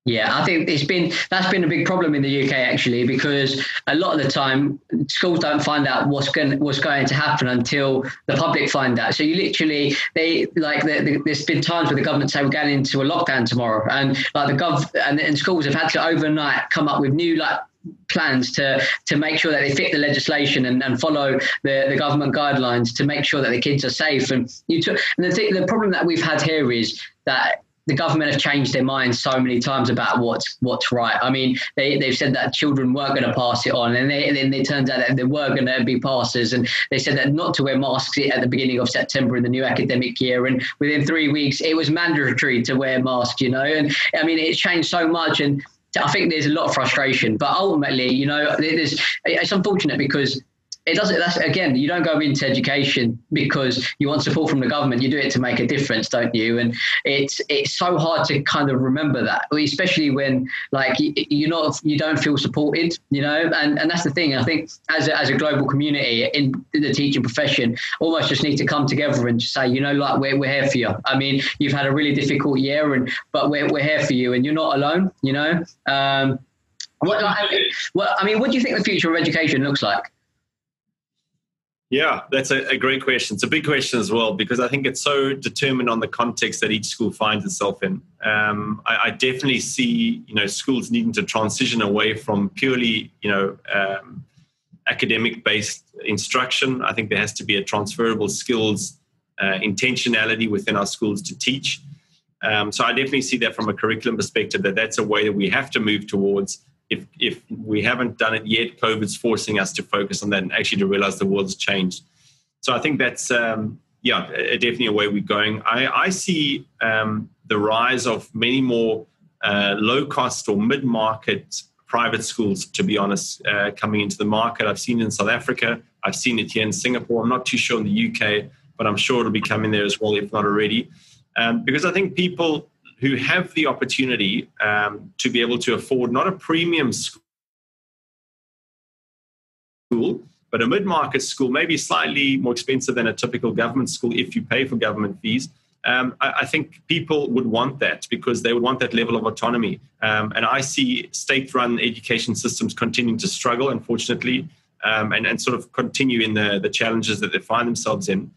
Speaker 1: Yeah, I think it's been that's been a big problem in the UK actually because a lot of the time schools don't find out what's going what's going to happen until the public find out. So you literally they like the, the, there's been times where the government say we're going into a lockdown tomorrow, and like the gov and, and schools have had to overnight come up with new like plans to to make sure that they fit the legislation and, and follow the, the government guidelines to make sure that the kids are safe. And you took and the, th- the problem that we've had here is that the government have changed their minds so many times about what's what's right. I mean, they they've said that children weren't going to pass it on, and, they, then it turns out that there were going to be passes, and they said that not to wear masks at the beginning of September in the new academic year, and within three weeks it was mandatory to wear masks. You know, and I mean it's changed so much, and I think there's a lot of frustration. But ultimately, you know, it's unfortunate because it doesn't that's again you don't go into education because you want support from the government. You do it to make a difference don't you? And it's it's so hard to kind of remember that especially when like you're not you don't feel supported you know? And and that's the thing. I think as a, as a global community in the teaching profession almost just need to come together and just say you know like we're, we're here for you. I mean you've had a really difficult year and but we're, we're here for you and you're not alone you know? Um what, I well, I mean, what do you think the future of education looks like?
Speaker 2: Yeah, that's a, a, great question. It's a big question as well because I think it's so determined on the context that each school finds itself in. Um, I, I, definitely see, you know, schools needing to transition away from purely, you know, um, academic-based instruction. I think there has to be a transferable skills uh, intentionality within our schools to teach. Um, so I definitely see that from a curriculum perspective that that's a way that we have to move towards if if we haven't done it yet, COVID's forcing us to focus on that and actually to realize the world's changed. So I think that's um, yeah, definitely a way we're going. I, I see um, the rise of many more uh, low cost or mid market private schools, to be honest, uh, coming into the market. I've seen it in South Africa. I've seen it here in Singapore. I'm not too sure in the UK, but I'm sure it'll be coming there as well, if not already. Um, because I think people who have the opportunity um, to be able to afford not a premium school, but a mid market school, maybe slightly more expensive than a typical government school if you pay for government fees. Um, I, I, think people would want that because they would want that level of autonomy. Um, and I see state run education systems continuing to struggle, unfortunately, um, and, and sort of continue in the, the challenges that they find themselves in.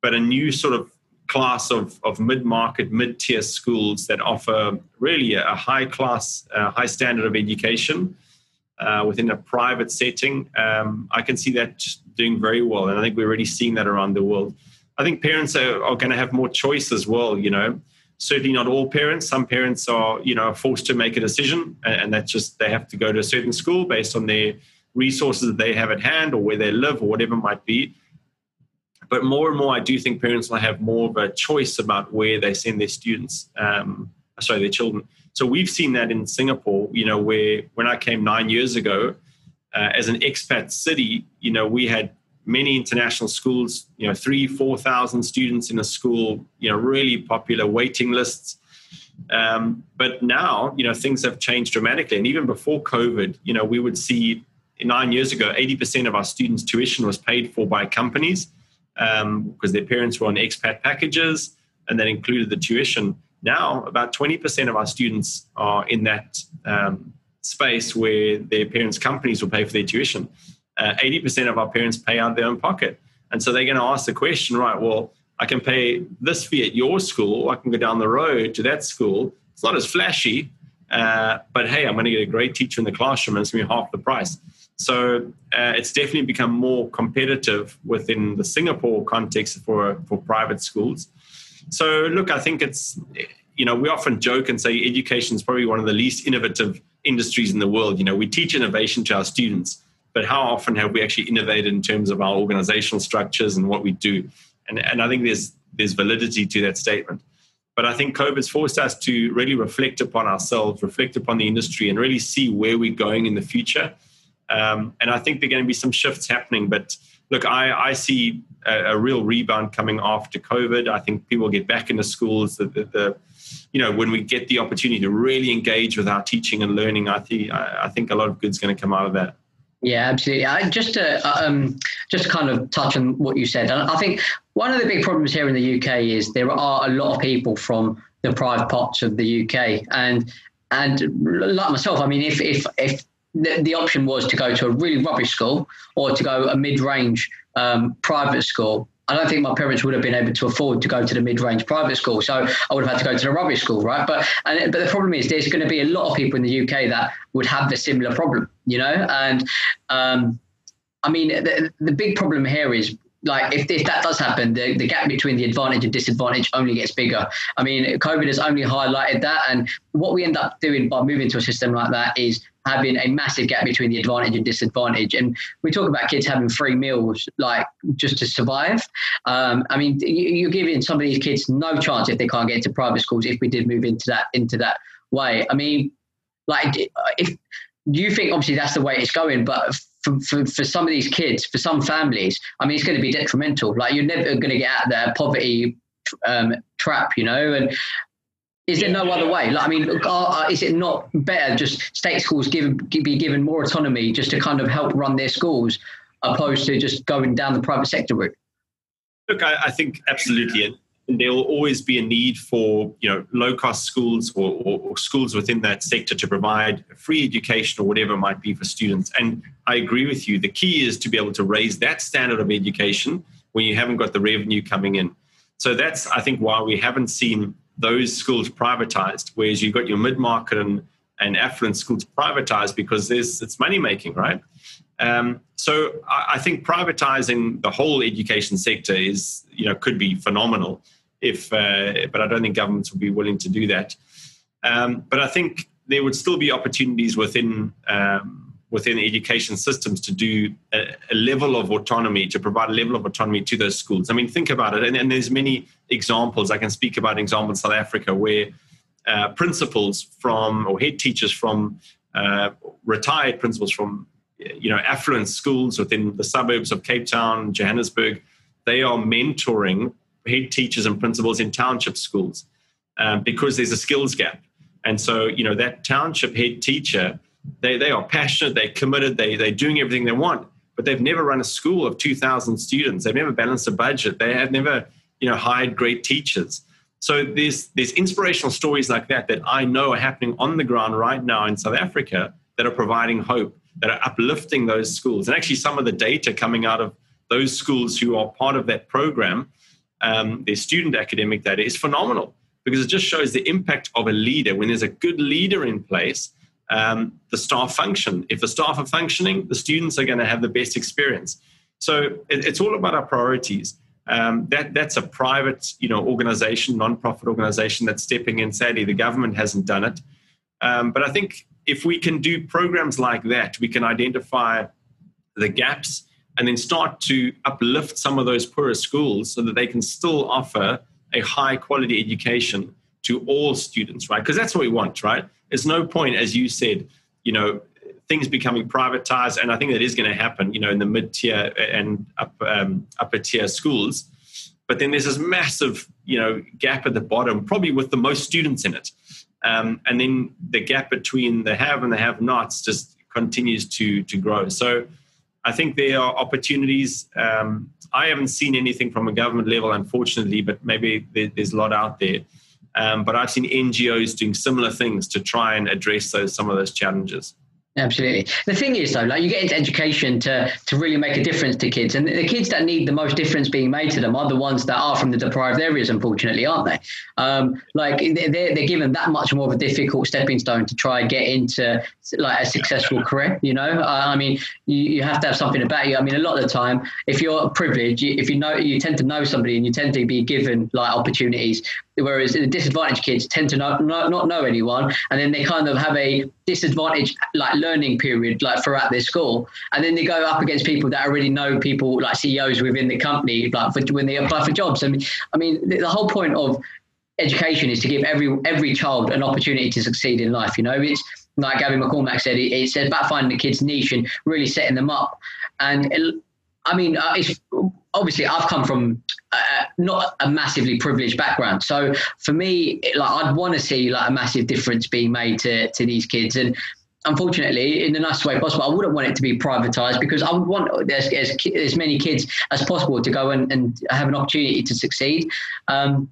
Speaker 2: But a new sort of class of, of mid-market, mid-tier schools that offer really a, high class, uh, high standard of education uh, within a private setting. Um, I can see that doing very well, and I think we're already seeing that around the world. I think parents are, are going to have more choice as well. You know, certainly not all parents. Some parents are, you know, forced to make a decision, and, and that's just they have to go to a certain school based on their resources that they have at hand or where they live or whatever it might be. But more and more, I do think parents will have more of a choice about where they send their students, um, sorry, their children. So we've seen that in Singapore, you know, where when I came nine years ago, uh, as an expat city, you know, we had many international schools, you know, three, 4,000 students in a school, you know, really popular waiting lists. Um, but now, you know, things have changed dramatically. And even before COVID, you know, we would see nine years ago, 80% of our students' tuition was paid for by companies um, because their parents were on expat packages and that included the tuition. Now, about 20% of our students are in that um, space where their parents' companies will pay for their tuition. Uh, 80% of our parents pay out of their own pocket. And so they're going to ask the question, right, well, I can pay this fee at your school, I can go down the road to that school. It's not as flashy, uh, but hey, I'm going to get a great teacher in the classroom and it's going to be half the price. So uh, it's definitely become more competitive within the Singapore context for for private schools. So look, I think it's you know we often joke and say education is probably one of the least innovative industries in the world. You know we teach innovation to our students, but how often have we actually innovated in terms of our organizational structures and what we do? And and I think there's there's validity to that statement. But I think COVID's forced us to really reflect upon ourselves, reflect upon the industry, and really see where we're going in the future um, and I think there are going to be some shifts happening. But look, I, I see a, a, real rebound coming after COVID. I think people get back into schools. The, the, the, you know, when we get the opportunity to really engage with our teaching and learning, I think I, I think a lot of good's going to come out of that.
Speaker 1: Yeah, absolutely. I, just to um, just kind of touch on what you said, I think one of the big problems here in the UK is there are a lot of people from the private parts of the UK, and and like myself, I mean, if if if the, the option was to go to a really rubbish school or to go a mid-range um, private school. I don't think my parents would have been able to afford to go to the mid-range private school, so I would have had to go to the rubbish school, right? But and but the problem is, there's going to be a lot of people in the UK that would have the similar problem, you know. And um, I mean, the, the big problem here is like if, if that does happen, the, the gap between the advantage and disadvantage only gets bigger. I mean, COVID has only highlighted that. And what we end up doing by moving to a system like that is having a massive gap between the advantage and disadvantage. And we talk about kids having free meals, like just to survive. Um, I mean, you, are giving some of these kids no chance if they can't get into private schools. If we did move into that into that way, I mean, like if you think obviously that's the way it's going, but for, for, for some of these kids, for some families, I mean, it's going to be detrimental. Like you're never going to get out of that poverty um, trap, you know, and is there no other way? Like, I mean, uh, is it not better just state schools give, be given more autonomy just to kind of help run their schools, opposed to just going down the private sector route?
Speaker 2: Look, I, I think absolutely, and there will always be a need for you know low cost schools or, or, or, schools within that sector to provide free education or whatever it might be for students. And I agree with you. The key is to be able to raise that standard of education when you haven't got the revenue coming in. So that's I think why we haven't seen those schools privatized, whereas you've got your mid market and, and affluent schools privatized because there's it's money making, right? Um, so I, I, think privatizing the whole education sector is you know could be phenomenal if, uh, but I don't think governments would be willing to do that. Um, but I think there would still be opportunities within um, within education systems to do a, a, level of autonomy, to provide a level of autonomy to those schools. I mean, think about it. And, and there's many examples. I can speak about an example in South Africa where uh, principals from, or head teachers from, uh, retired principals from, you know, affluent schools within the suburbs of Cape Town, Johannesburg, they are mentoring head teachers and principals in township schools um, because there's a skills gap. And so, you know, that township head teacher – they, they are passionate, they're committed, they, they're doing everything they want, but they've never run a school of 2,000 students. They've never balanced a budget. They have never, you know, hired great teachers. So there's, there's inspirational stories like that that I know are happening on the ground right now in South Africa that are providing hope, that are uplifting those schools. And actually some of the data coming out of those schools who are part of that program, um, their student academic data is phenomenal because it just shows the impact of a leader. When there's a good leader in place, um, the staff function. If the staff are functioning, the students are going to have the best experience. So it, it's all about our priorities. Um, that that's a private, you know, organization, non-profit organization that's stepping in. Sadly, the government hasn't done it. Um, but I think if we can do programs like that, we can identify the gaps and then start to uplift some of those poorer schools so that they can still offer a high quality education to all students, right? Because that's what we want, right? There's no point, as you said, you know, things becoming privatized, and I think that is going to happen, you know, in the mid tier and up, um, upper tier schools. But then there's this massive, you know, gap at the bottom, probably with the most students in it. Um, and then the gap between the have and the have-nots just continues to to grow. So I think there are opportunities. Um, I haven't seen anything from a government level, unfortunately, but maybe there's a lot out there. Um, but I've seen NGOs doing similar things to try and address those some of those challenges.
Speaker 1: Absolutely. The thing is, though, like you get into education to to really make a difference to kids, and the kids that need the most difference being made to them are the ones that are from the deprived areas, unfortunately, aren't they? Um, like they're they're given that much more of a difficult stepping stone to try and get into like a successful career. You know, uh, I mean, you, you have to have something about you. I mean, a lot of the time, if you're privileged, if you know, you tend to know somebody, and you tend to be given like opportunities whereas the disadvantaged kids tend to not, not, not know anyone and then they kind of have a disadvantaged like learning period like throughout their school. And then they go up against people that already know people like ceos within the company like for, when they apply for jobs. I mean, I mean the, the whole point of education is to give every every child an opportunity to succeed in life you know? It's like Gabby McCormack said it, it's about finding the kids niche and really setting them up. And it, I mean, uh, obviously I've come from uh, not a massively privileged background, so for me, like I'd want to see like a massive difference being made to to these kids, and unfortunately, in the nicest way possible, I wouldn't want it to be privatized because I would want as, as, as many kids as possible to go and, and have an opportunity to succeed. Um,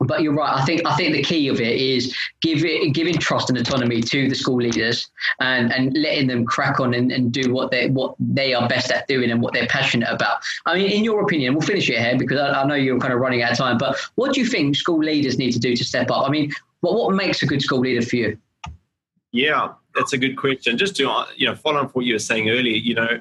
Speaker 1: but you're right. I think I think the key of it is give it, giving trust and autonomy to the school leaders and, and letting them crack on and, and do what they what they are best at doing and what they're passionate about. I mean, in your opinion, we'll finish it here because I, I know you're kind of running out of time. But what do you think school leaders need to do to step up? I mean, what what makes a good school leader for you?
Speaker 2: Yeah, that's a good question. Just to uh, you know, follow on what you were saying earlier, you know,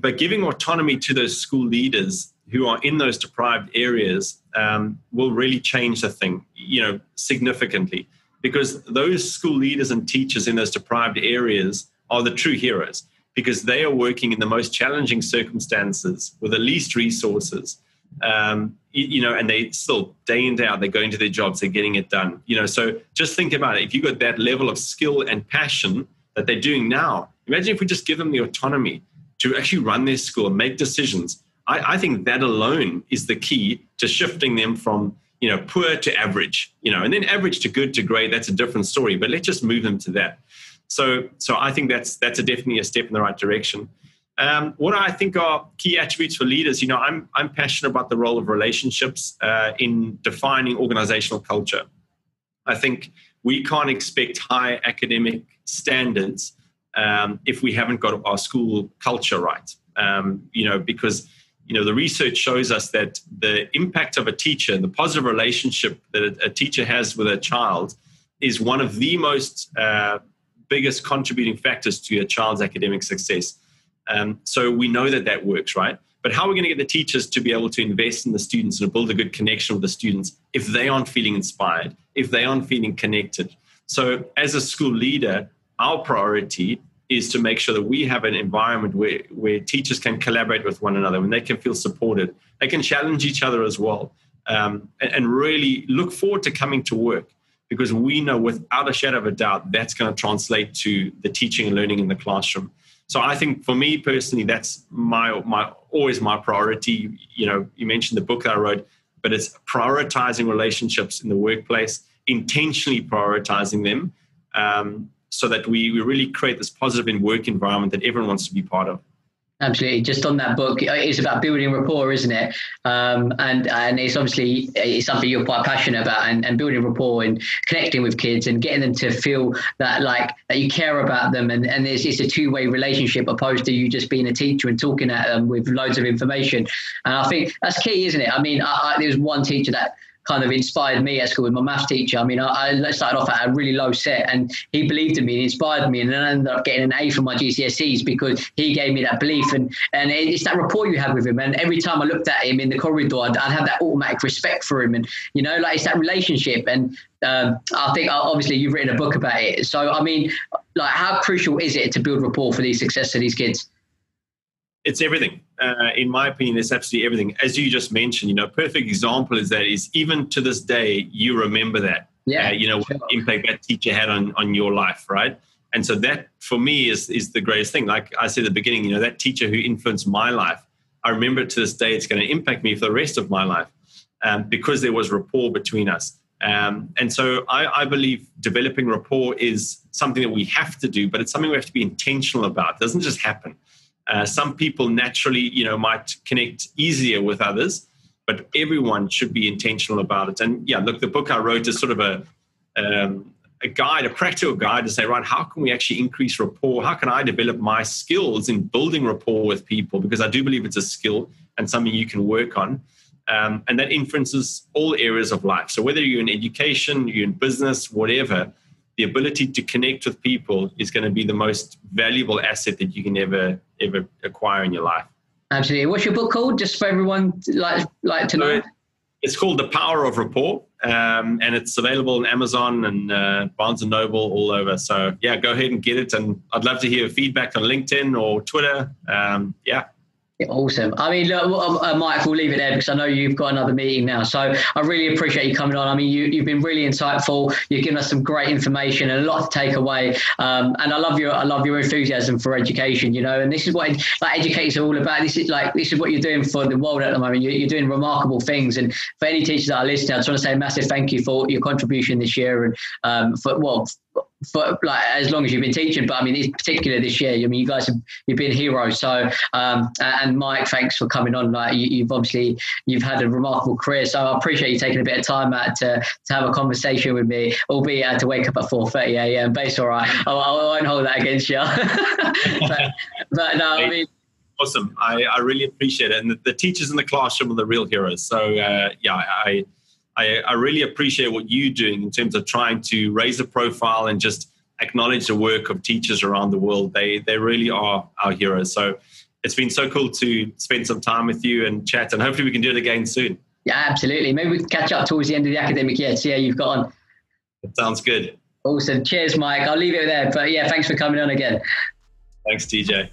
Speaker 2: but giving autonomy to those school leaders who are in those deprived areas um, will really change the thing, you know, significantly, because those school leaders and teachers in those deprived areas are the true heroes because they are working in the most challenging circumstances with the least resources. Um, you, you, know, and they still day in day out they're going to their jobs, they're getting it done. You know, so just think about it. If you got that level of skill and passion that they're doing now, imagine if we just give them the autonomy to actually run their school and make decisions I, I think that alone is the key to shifting them from you know poor to average you know and then average to good to great that's a different story but let's just move them to that. So so i think that's that's a definitely a step in the right direction. Um, what i think are key attributes for leaders you know i'm i'm passionate about the role of relationships uh, in defining organizational culture. I think we can't expect high academic standards um, if we haven't got our school culture right um, you know because you know the research shows us that the impact of a teacher the positive relationship that a, teacher has with a child is one of the most uh, biggest contributing factors to a child's academic success. Um, so we know that that works right? But how are we going to get the teachers to be able to invest in the students and build a good connection with the students if they aren't feeling inspired if they aren't feeling connected? So as a school leader our priority is to make sure that we have an environment where, where teachers can collaborate with one another and they can feel supported. They can challenge each other as well um, and, and, really look forward to coming to work because we know without a shadow of a doubt that's going to translate to the teaching and learning in the classroom. So I think for me personally, that's my, my always my priority. You know, you mentioned the book that I wrote, but it's prioritizing relationships in the workplace, intentionally prioritizing them. Um, so that we, we really create this positive in work environment that everyone wants to be part of.
Speaker 1: Absolutely. Just on that book, it's about building rapport, isn't it? Um, and and it's obviously it's something you're quite passionate about, and, and building rapport and connecting with kids and getting them to feel that like that you care about them, and and it's, it's a two way relationship opposed to you just being a teacher and talking at them with loads of information. And I think that's key, isn't it? I mean, I, I, there was one teacher that kind of inspired me at school with my maths teacher. I mean, I, I, started off at a really low set and he believed in me and inspired me. And then I ended up getting an A for my GCSEs because he gave me that belief. And, and it's that rapport you have with him. And every time I looked at him in the corridor, I'd, I'd have that automatic respect for him. And, you know, like it's that relationship. And um, I think uh, obviously you've written a book about it. So, I mean, like how crucial is it to build rapport for these success of these kids?
Speaker 2: It's everything uh, in my opinion, it's absolutely everything. As you just mentioned, you know, perfect example is that is even to this day, you remember that.
Speaker 1: Yeah.
Speaker 2: Uh, you know, sure. what impact that teacher had on, on your life, right? And so that for me is, is the greatest thing. Like I said at the beginning, you know, that teacher who influenced my life, I remember it to this day, it's going to impact me for the rest of my life um, because there was rapport between us. Um, and so I, I, believe developing rapport is something that we have to do, but it's something we have to be intentional about. It doesn't just happen. Uh, some people naturally, you know, might connect easier with others, but everyone should be intentional about it. And yeah, look, the book I wrote is sort of a um, a guide, a practical guide to say, right, how can we actually increase rapport? How can I develop my skills in building rapport with people? Because I do believe it's a skill and something you can work on. Um, and that influences all areas of life. So whether you're in education, you're in business, whatever, the ability to connect with people is going to be the most valuable asset that you can ever ever acquire in your life.
Speaker 1: Absolutely. What's your book called? Just for everyone like like to know.
Speaker 2: It's called The Power of Rapport, um, and it's available on Amazon and uh, Barnes and Noble all over. So yeah, go ahead and get it. And I'd love to hear feedback on LinkedIn or Twitter. Um, yeah,
Speaker 1: Awesome. I mean, look, uh, uh, Mike, we'll leave it there because I know you've got another meeting now. So I really appreciate you coming on. I mean, you, you've been really insightful. You've given us some great information and a lot to take away. Um, and I love your, I love your enthusiasm for education. You know, and this is what like educators are all about. This is like this is what you're doing for the world at the moment. You're, you're doing remarkable things. And for any teachers that are listening, I just want to say a massive thank you for your contribution this year and um, for well for like as long as you've been teaching, but I mean, in particular this year, I mean, you guys have you've been heroes. So, um, and Mike, thanks for coming on. Like you, have obviously you've had a remarkable career, so I appreciate you taking a bit of time out to, to have a conversation with me, albeit I had to wake up at four thirty a.m. But it's all right. I, I won't hold that against you. but, but, no, I mean.
Speaker 2: Awesome. I, I really appreciate it. And the, the teachers in the classroom are the real heroes. So, uh, yeah, I, I, I really appreciate what you're doing in terms of trying to raise the profile and just acknowledge the work of teachers around the world. They they really are our heroes. So it's been so cool to spend some time with you and chat, and hopefully we can do it again soon.
Speaker 3: Yeah, absolutely. Maybe we can catch up towards the end of the academic year, see how you've got on.
Speaker 2: That sounds good.
Speaker 3: Awesome. Cheers, Mike. I'll leave it there. But yeah, thanks for coming on again.
Speaker 2: Thanks, TJ.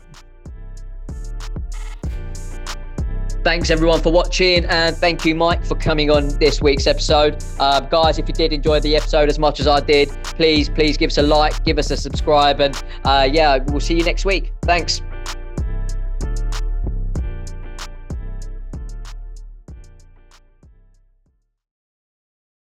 Speaker 1: Thanks everyone for watching, and thank you, Mike, for coming on this week's episode. Uh, guys, if you did enjoy the episode as much as I did, please, please give us a like, give us a subscribe, and uh, yeah, we'll see you next week. Thanks.